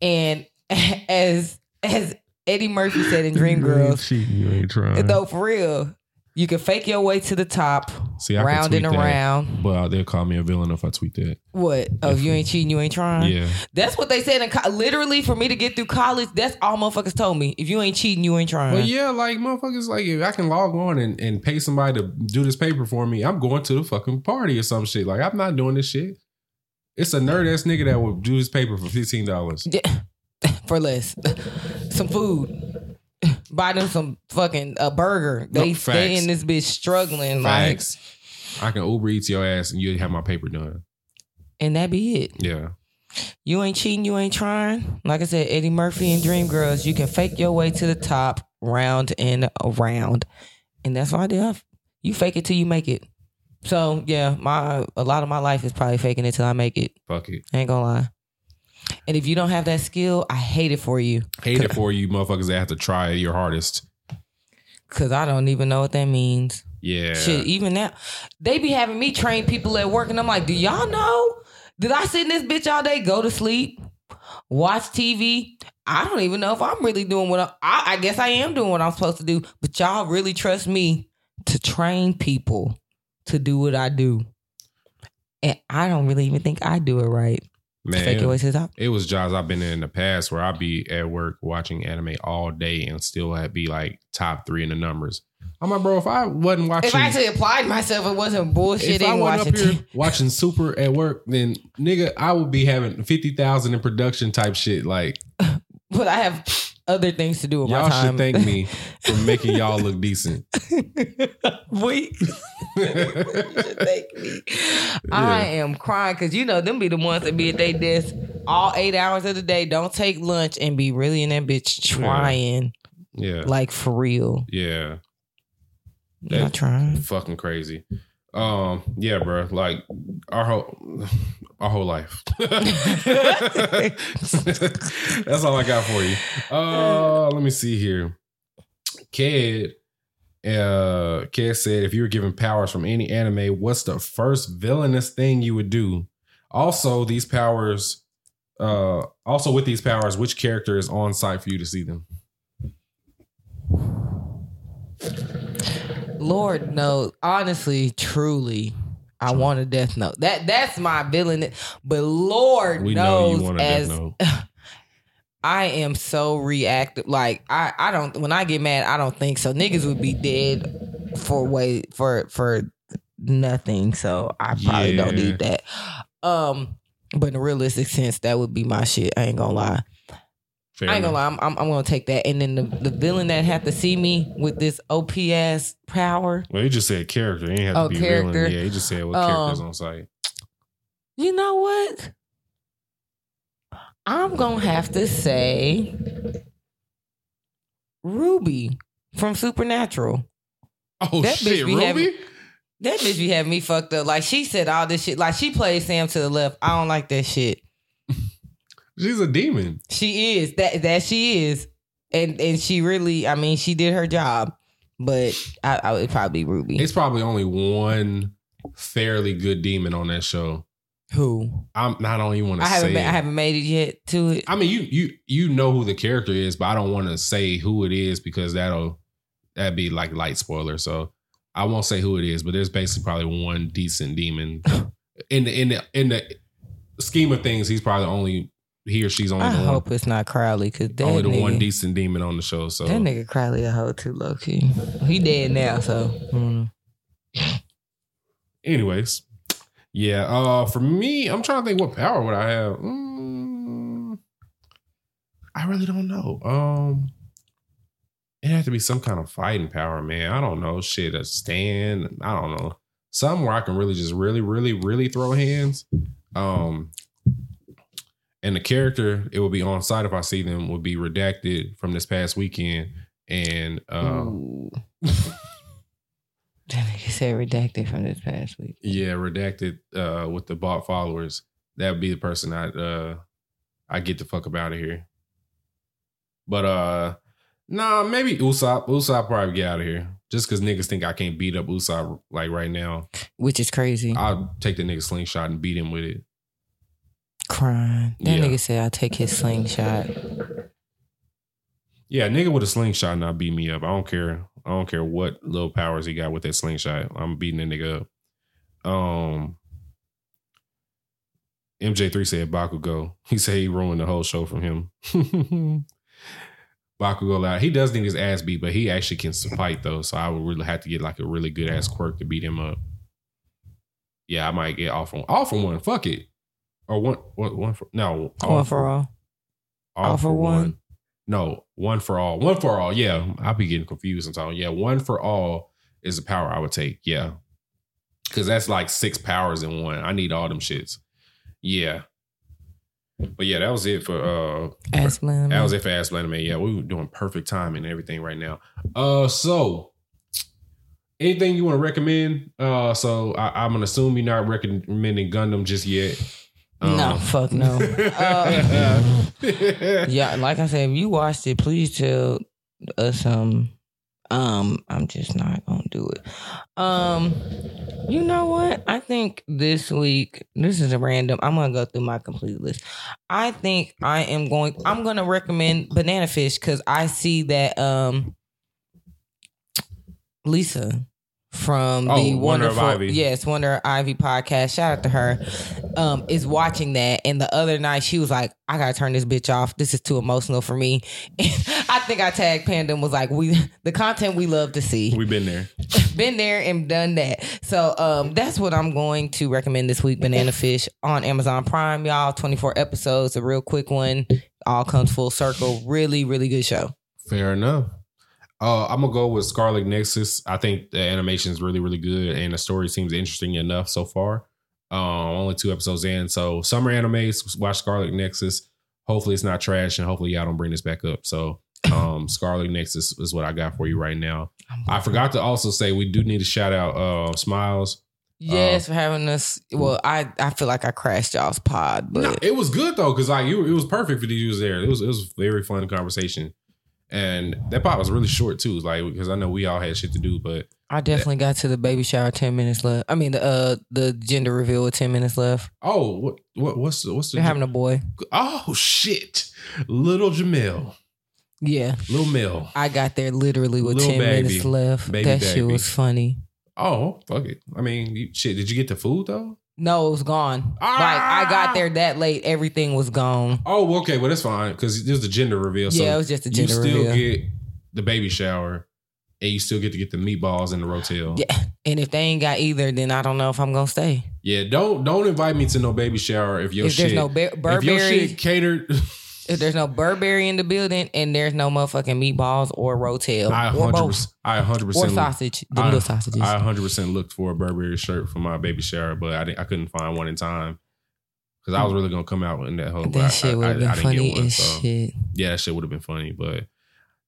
And as as Eddie Murphy said in Dreamgirls, cheating, you ain't trying. though for real, you can fake your way to the top, See, I round and tweet that, around. But uh, they'll call me a villain if I tweet that. What? Oh, if you ain't cheating, you ain't trying. Yeah. That's what they said in co- literally for me to get through college. That's all motherfuckers told me. If you ain't cheating, you ain't trying. But yeah, like motherfuckers, like if I can log on and, and pay somebody to do this paper for me, I'm going to the fucking party or some shit. Like I'm not doing this shit. It's a nerd ass nigga that will do his paper for fifteen dollars. Yeah. for less. some food. Buy them some fucking a burger. They No, they in this bitch struggling Facts. I can Uber Eats your ass and you have my paper done. and that be it. Yeah. You ain't cheating, you ain't trying. Like I said, Eddie Murphy and Dreamgirls, you can fake your way to the top, round and around, and that's what I did. You fake it till you make it. So yeah, my a lot of my life is probably faking it till I make it. Fuck it. I ain't gonna lie. And if you don't have that skill, I hate it for you Hate it for you motherfuckers that have to try your hardest. because I don't even know what that means. Yeah. Shit, even now, they be having me train people at work, and I'm like, do y'all know? Did I sit in this bitch all day, go to sleep, watch TV? I don't even know if I'm really doing what I, I, I guess I am doing what I'm supposed to do. But y'all really trust me to train people to do what I do, and I don't really even think I do it right. Fake your way Man. to the top. It was jobs I've been in in the past where I'd be at work watching anime all day and still had be like top three in the numbers. I'm like, bro, if I wasn't watching If I actually applied myself, it wasn't bullshitting. if I wasn't watching up here TV. watching Super at work, then nigga, I would be having fifty thousand in production type shit. Like but I have other things to do with y'all my time. should thank me for making y'all look decent. we thank me. I am crying because you know them be the ones that be at their desk all eight hours of the day, don't take lunch, and be really in that bitch trying Yeah, like for real. yeah, You're not trying. fucking crazy. Um, yeah, bro. Like our whole our whole life. That's all I got for you. Uh, let me see here. Kid, uh, Kid said, if you were given powers from any anime, what's the first villainous thing you would do? Also, these powers, uh, also with these powers, which character is on site for you to see them? Lord knows, honestly, truly. I want a death note. That that's my villain. But Lord We knows a as. I am so reactive. Like I, I don't. When I get mad, I don't think so. Niggas would be dead for way for for nothing. So I probably don't need that. Um, but in a realistic sense, that would be my shit. I ain't gonna lie. Fair I ain't gonna lie. I'm, I'm, I'm gonna take that. And then the, the villain that have to see me with this OPS power. Well, he just said character. He didn't have Oh, to be character. villain. Yeah, he just said what Um, characters on site. You know what? I'm gonna have to say Ruby from Supernatural. Oh that bitch shit, be Ruby. having- That bitch be having me fucked up. Like she said all this shit. Like she plays Sam to the left. I don't like that shit. She's a demon. She is that that she is, and and she really. I mean, she did her job. But I, I would probably be Ruby. It's probably only one fairly good demon on that show. Who I'm. I don't even want I to haven't say. it. I haven't made it yet to it. I mean, you you you know who the character is, but I don't want to say who it is because that'll that'd be like light spoiler. So I won't say who it is, but there's basically probably one decent demon in the in the in the scheme of things. He's probably only he or she's only I the hope one, it's not Crowley because only the nigga, one decent demon on the show. So that nigga Crowley a hoe too low key. He dead now, so mm. anyways, yeah. Uh, for me, I'm trying to think what power would I have. Mm, I really don't know. Um, it had to be some kind of fighting power, man. I don't know. Shit, a stand. I don't know. Something where I can really just really, really, really throw hands. Um and the character it will be on site if I see them would be redacted from this past weekend. And um that nigga said redacted from this past week. yeah, redacted uh with the bot followers. That would be the person I uh I get the fuck up out of here. But uh nah, maybe Usopp. Usopp probably get out of here. Just cause niggas think I can't beat up Usopp like right now. Which is crazy. I'll take the nigga slingshot and beat him with it. Crying. That Yeah. nigga said I'll take his slingshot. Yeah, nigga with a slingshot not beat me up. I don't care. I don't care what little powers he got with that slingshot. I'm beating that nigga up. Um MJ3 said Bakugo. He said he ruined the whole show from him. Bakugo loud. He does need his ass beat, but he actually can fight though. So I would really have to get like a really good ass quirk to beat him up. Yeah, I might get off on off for one. Fuck it. Or one one one for no One for all. all, All for for one. one? No, one for all. One for all. Yeah, I'll be getting confused sometimes. Yeah, one for all is the power I would take. Yeah, because that's like six powers in one. I need all them shits. Yeah, but yeah, that was it for uh Ask Lemon. that was it for Ask Man. Yeah, we were doing perfect timing and everything right now. Uh, so anything you want to recommend? Uh, so I, I'm gonna assume you're not recommending Gundam just yet. No, Um, fuck no. Uh, yeah, like I said, if you watched it, please tell us um um I'm just not gonna do it. Um you know what? I think this week, this is a random. I'm gonna go through my complete list. I think I am going I'm gonna recommend banana fish because I see that um Lisa from Oh, the Wonder of wonderful Ivy. yes Wonder Ivy podcast. Shout out to her um is watching that. And the other night she was like I gotta turn this bitch off. This is too emotional for me. And I think I tagged Panda and was like we the content we love to see. We've been there. been there and done that. So um that's what I'm going to recommend this week Banana Fish on Amazon Prime y'all. 24 episodes a real quick one. All comes full circle. Really really good show. Fair enough. Uh, I'm gonna go with Scarlet Nexus. I think the animation is really, really good, and the story seems interesting enough so far. Um, only two episodes in, so summer animes. Watch Scarlet Nexus. Hopefully, it's not trash, and hopefully, y'all don't bring this back up. So, um, Scarlet Nexus is what I got for you right now. I forgot to also say we do need to shout out uh, Smiles. yes for having us well I I feel like I crashed y'all's pod but No, it was good though, because like you, it was perfect for you was there. It was it was very fun conversation, and that part was really short too. Like because I know we all had shit to do, but I definitely got to the baby shower ten minutes left. I mean the uh the gender reveal with ten minutes left. oh, what what what's the, what's the They're having a boy. oh shit, little Jamil, Yeah. little Mel. I got there literally with Little ten baby. minutes left. Baby that shit baby. was funny. Oh fuck it. I mean, you, shit. Did you get the food though? No, it was gone. Ah! Like I got there that late, everything was gone. Oh, okay. Well, that's fine because there's the gender reveal. So yeah, it was just a gender reveal. you still reveal. get the baby shower, and you still get to get the meatballs in the rotel. yeah. And if they ain't got either, then I don't know if I'm gonna stay. Yeah, don't don't invite me to no baby shower if your if shit there's no Bur- if your shit catered. if there's no Burberry in the building, and there's no motherfucking meatballs or rotel I or both I hundred or sausage, the little sausages. I hundred percent looked for a Burberry shirt for my baby shower, but I didn't, I couldn't find one in time because I was really gonna come out in that whole. that shit would have been I funny one, as so- shit. Yeah, that shit would have been funny, but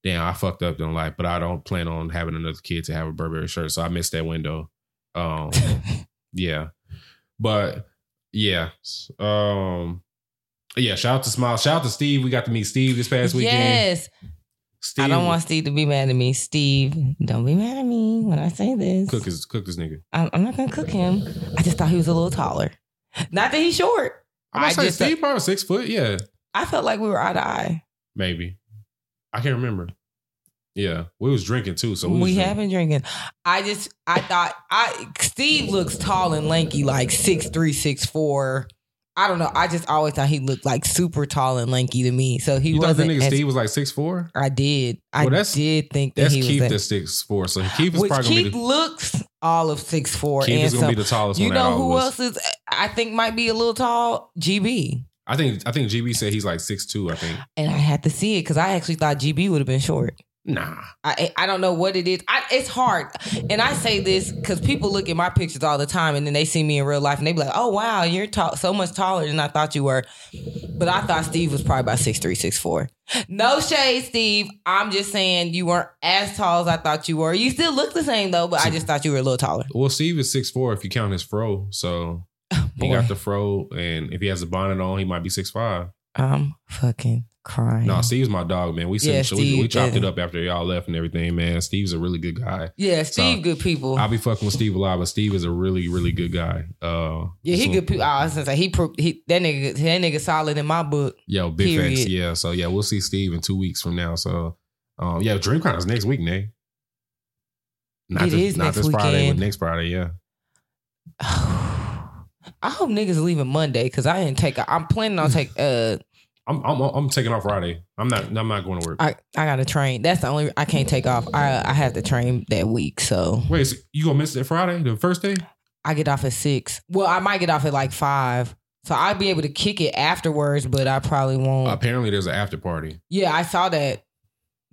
damn, I fucked up in life. But I don't plan on having another kid to have a Burberry shirt, so I missed that window. Um, yeah, but yeah, um, yeah. Shout out to Smile. Shout out to Steve. We got to meet Steve this past weekend. Yes. Steve, I don't want Steve to be mad at me. Steve, don't be mad at me when I say this. cook his cook this nigga. I'm, I'm not gonna cook him. I just thought he was a little taller. Not that he's short. I'm I say just Steve probably six foot. Yeah, I felt like we were eye to eye. maybe. I can't remember. Yeah, we was drinking too, so we, we have been drinking. I just I thought I Steve looks tall and lanky, like six three, six four. I don't know. I just always thought he looked like super tall and lanky to me. So he You thought that wasn't. nigga as- Steve was like six four? I did. I Well, that's- did think that That's he was. Keith that- that's six four. So Keith is probably gonna Keith be the looks all of six four Keith and is gonna some. be the tallest You one. know who all of us. else is? I think might be a little tall. GB. I think I think GB said he's like six two. I think. And I had to see it because I actually thought GB would have been short. Nah. I I don't know what it is. I, it's hard, and I say this because people look at my pictures all the time, and then they see me in real life, and they be like, "Oh wow, you're tall, so much taller than I thought you were." But I thought Steve was probably about six three, six four. No shade, Steve. I'm just saying you weren't as tall as I thought you were. You still look the same though, but I just thought you were a little taller. Well, Steve is six four if you count his fro. So he got the fro, and if he has a bonnet on, he might be six five. I'm fucking crying. No, Steve's my dog, man. We said Yeah, so we, we chopped yeah. it up after y'all left and everything, man. Steve's a really good guy. yeah, Steve, So, good people. I'll be fucking with Steve a lot, but Steve is a really, really good guy. Uh, yeah, he so- good people. I was gonna say he, pro- he that nigga that nigga solid in my book. Yo, big facts. Yeah. So yeah, we'll see Steve in two weeks from now. So um, yeah, DreamCon is next week, Nate. Not It this, is not next this Friday, but next Friday, yeah. I hope niggas leaving Monday because I didn't take. A, I'm planning on take. Uh, I'm I'm I'm taking off Friday. I'm not I'm not going to work. I I got to train. That's the only I can't take off. I I have to train that week, so Wait, so you gonna miss it Friday, the first day? I get off at six. Well, I might get off at like five, so I'll be able to kick it afterwards. But I probably won't. Apparently, there's an after party. yeah, I saw that.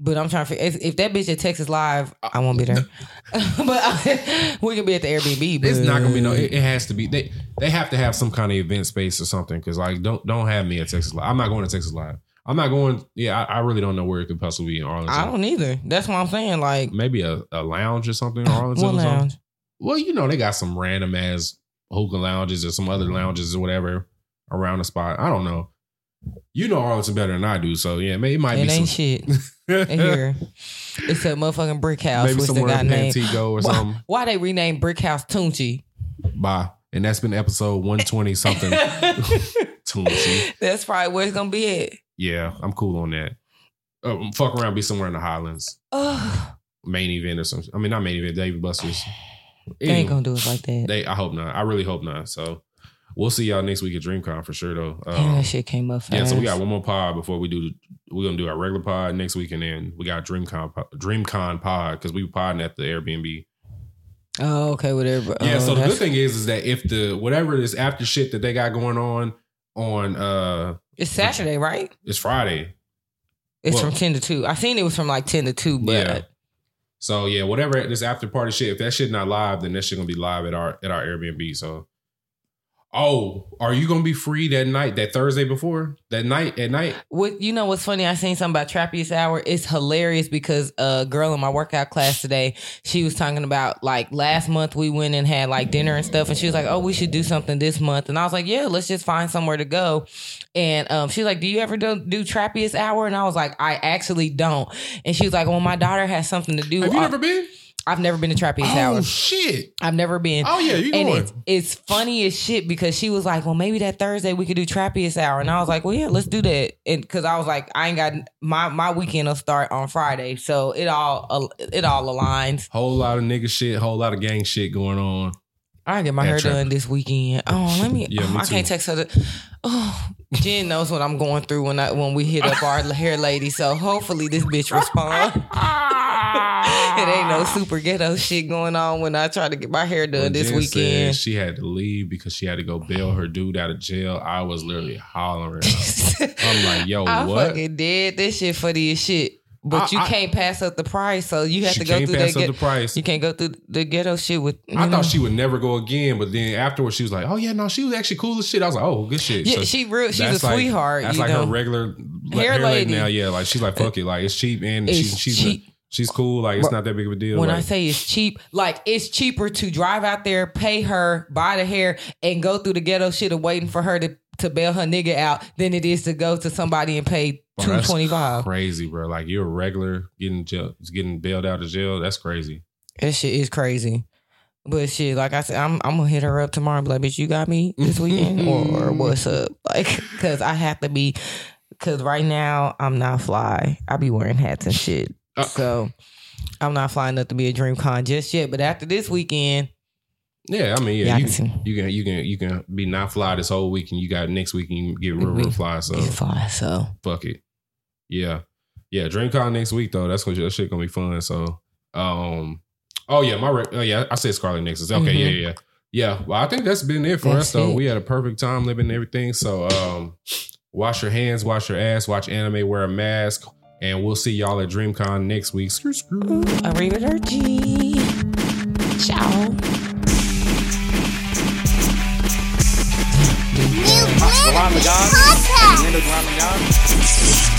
But I'm trying to figure if, if that bitch at Texas Live, I won't be there. but we can be at the Airbnb. But It's not gonna be no. It, it has to be. They they have to have some kind of event space or something. Because like, don't don't have me at Texas Live. I'm not going to Texas Live. I'm not going. Yeah, I, I really don't know where it could possibly be in Arlington. I don't either. That's what I'm saying. Like Maybe a, a lounge or something in Arlington. something. lounge. Well, you know, they got some random ass hookah lounges or some other lounges or whatever around the spot. I don't know. You know Arlington better than I do, so yeah, maybe it might It be ain't some shit here. It's a motherfucking brick house. maybe somewhere in. Pantego or Why, something. why they renamed Brick House Tunchi? Bye. And that's been episode one twenty something. Tunchi. That's probably where it's gonna be at. Yeah, I'm cool on that. Uh, fuck around, be somewhere in the Highlands, main event or something. I mean, not main event, Dave and Buster's. they ain't gonna do it like that. They, I hope not. I really hope not. So we'll see y'all next week at DreamCon for sure, though. Damn, Um, that shit came up fast. Yeah, so we got one more pod before we do. We're gonna do our regular pod next week, and then we got DreamCon DreamCon pod because we were podding at the Airbnb. Oh, okay, whatever. Yeah. Oh, so the good thing is, is that if the whatever this after shit that they got going on on uh it's Saturday, right? it's Friday. It's Well- from ten to two. I seen it was from like ten to two, but Yeah. So yeah, whatever this after party shit. If that shit not live, then that shit gonna be live at our at our Airbnb. So. Oh, are you gonna be free that night, that Thursday before that night at night? What you know what's funny? I seen something about Trappiest Hour. It's hilarious because a girl in my workout class today, she was talking about like last month we went and had like dinner and stuff, and she was like, "Oh, we should do something this month." And I was like, "Yeah, let's just find somewhere to go." And um, she's like, "Do you ever do, do Trappiest Hour?" And I was like, "I actually don't." And she was like, "Well, my daughter has something to do." Have you ever been? I've never been to Trappiest Oh Hour. shit! I've never been. Oh yeah, you And going? it's, it's funny as shit because she was like, well, maybe that Thursday we could do Trappiest Hour. And I was like, well, yeah, let's do that. And because I was like, I ain't got my my weekend will start on Friday. So it all it all aligns. Whole lot of nigga shit, whole lot of gang shit going on. I get my hair done this weekend. Oh, let me. Yeah, oh, me I can't text her. To, oh, Jen knows what I'm going through when I when we hit up our hair lady. So hopefully this bitch respond. it ain't no ah. super ghetto shit going on when I try to get my hair done When this Jen weekend. said she had to leave because she had to go bail her dude out of jail. I was literally hollering. I'm like, yo, I what? fucking did. This shit for this shit. But I- you can't pass up the price, so you have to go can't through pass that. up Get, the price. you can't go through the ghetto shit with. I know. thought she would never go again, but then afterwards she was like, "Oh yeah, no, she was actually cool as shit." I was like, "Oh, good shit." Yeah, So she real. She's a that's like- sweetheart. That's you like know? her regular Hair hair, lady lady. now. Yeah, like she's like, "Fuck it," like it's cheap and It's she's she's cheap. She's cool. Like it's not that big of a deal. when I say it's cheap, like it's cheaper to drive out there, pay her, buy the hair, and go through the ghetto shit of waiting for her to to bail her nigga out than it is to go to somebody and pay two twenty five. crazy, bro. Like you're a regular getting jail, getting bailed out of jail. That's crazy. That shit is crazy. But shit, like I said, I'm I'm gonna hit her up tomorrow. Be like, bitch, you got me this weekend, or what's up? Like, cause I have to be, cause right now I'm not fly. I be wearing hats and shit, Uh. so I'm not flying up to be a DreamCon just yet. But after this weekend, Yeah, I mean, Yeah, you, can you can you can you can be not fly this whole week, and you got next week, and you get real real fly. So it's fly. So fuck it. Yeah. Yeah. DreamCon next week though. That's gonna that shit gonna be fun. So um oh yeah, my rec- oh yeah, I said Scarlet Nexus. Okay, Mhm. yeah, yeah. Yeah. Well, I think that's been it for That's us though. it. We had a perfect time living and everything. So um wash your hands, wash your ass, watch anime, wear a mask, And we'll see y'all at DreamCon next week. Screw, screw. Arrivederci. Ciao. New Planet Podcast. Linda Ron McGon.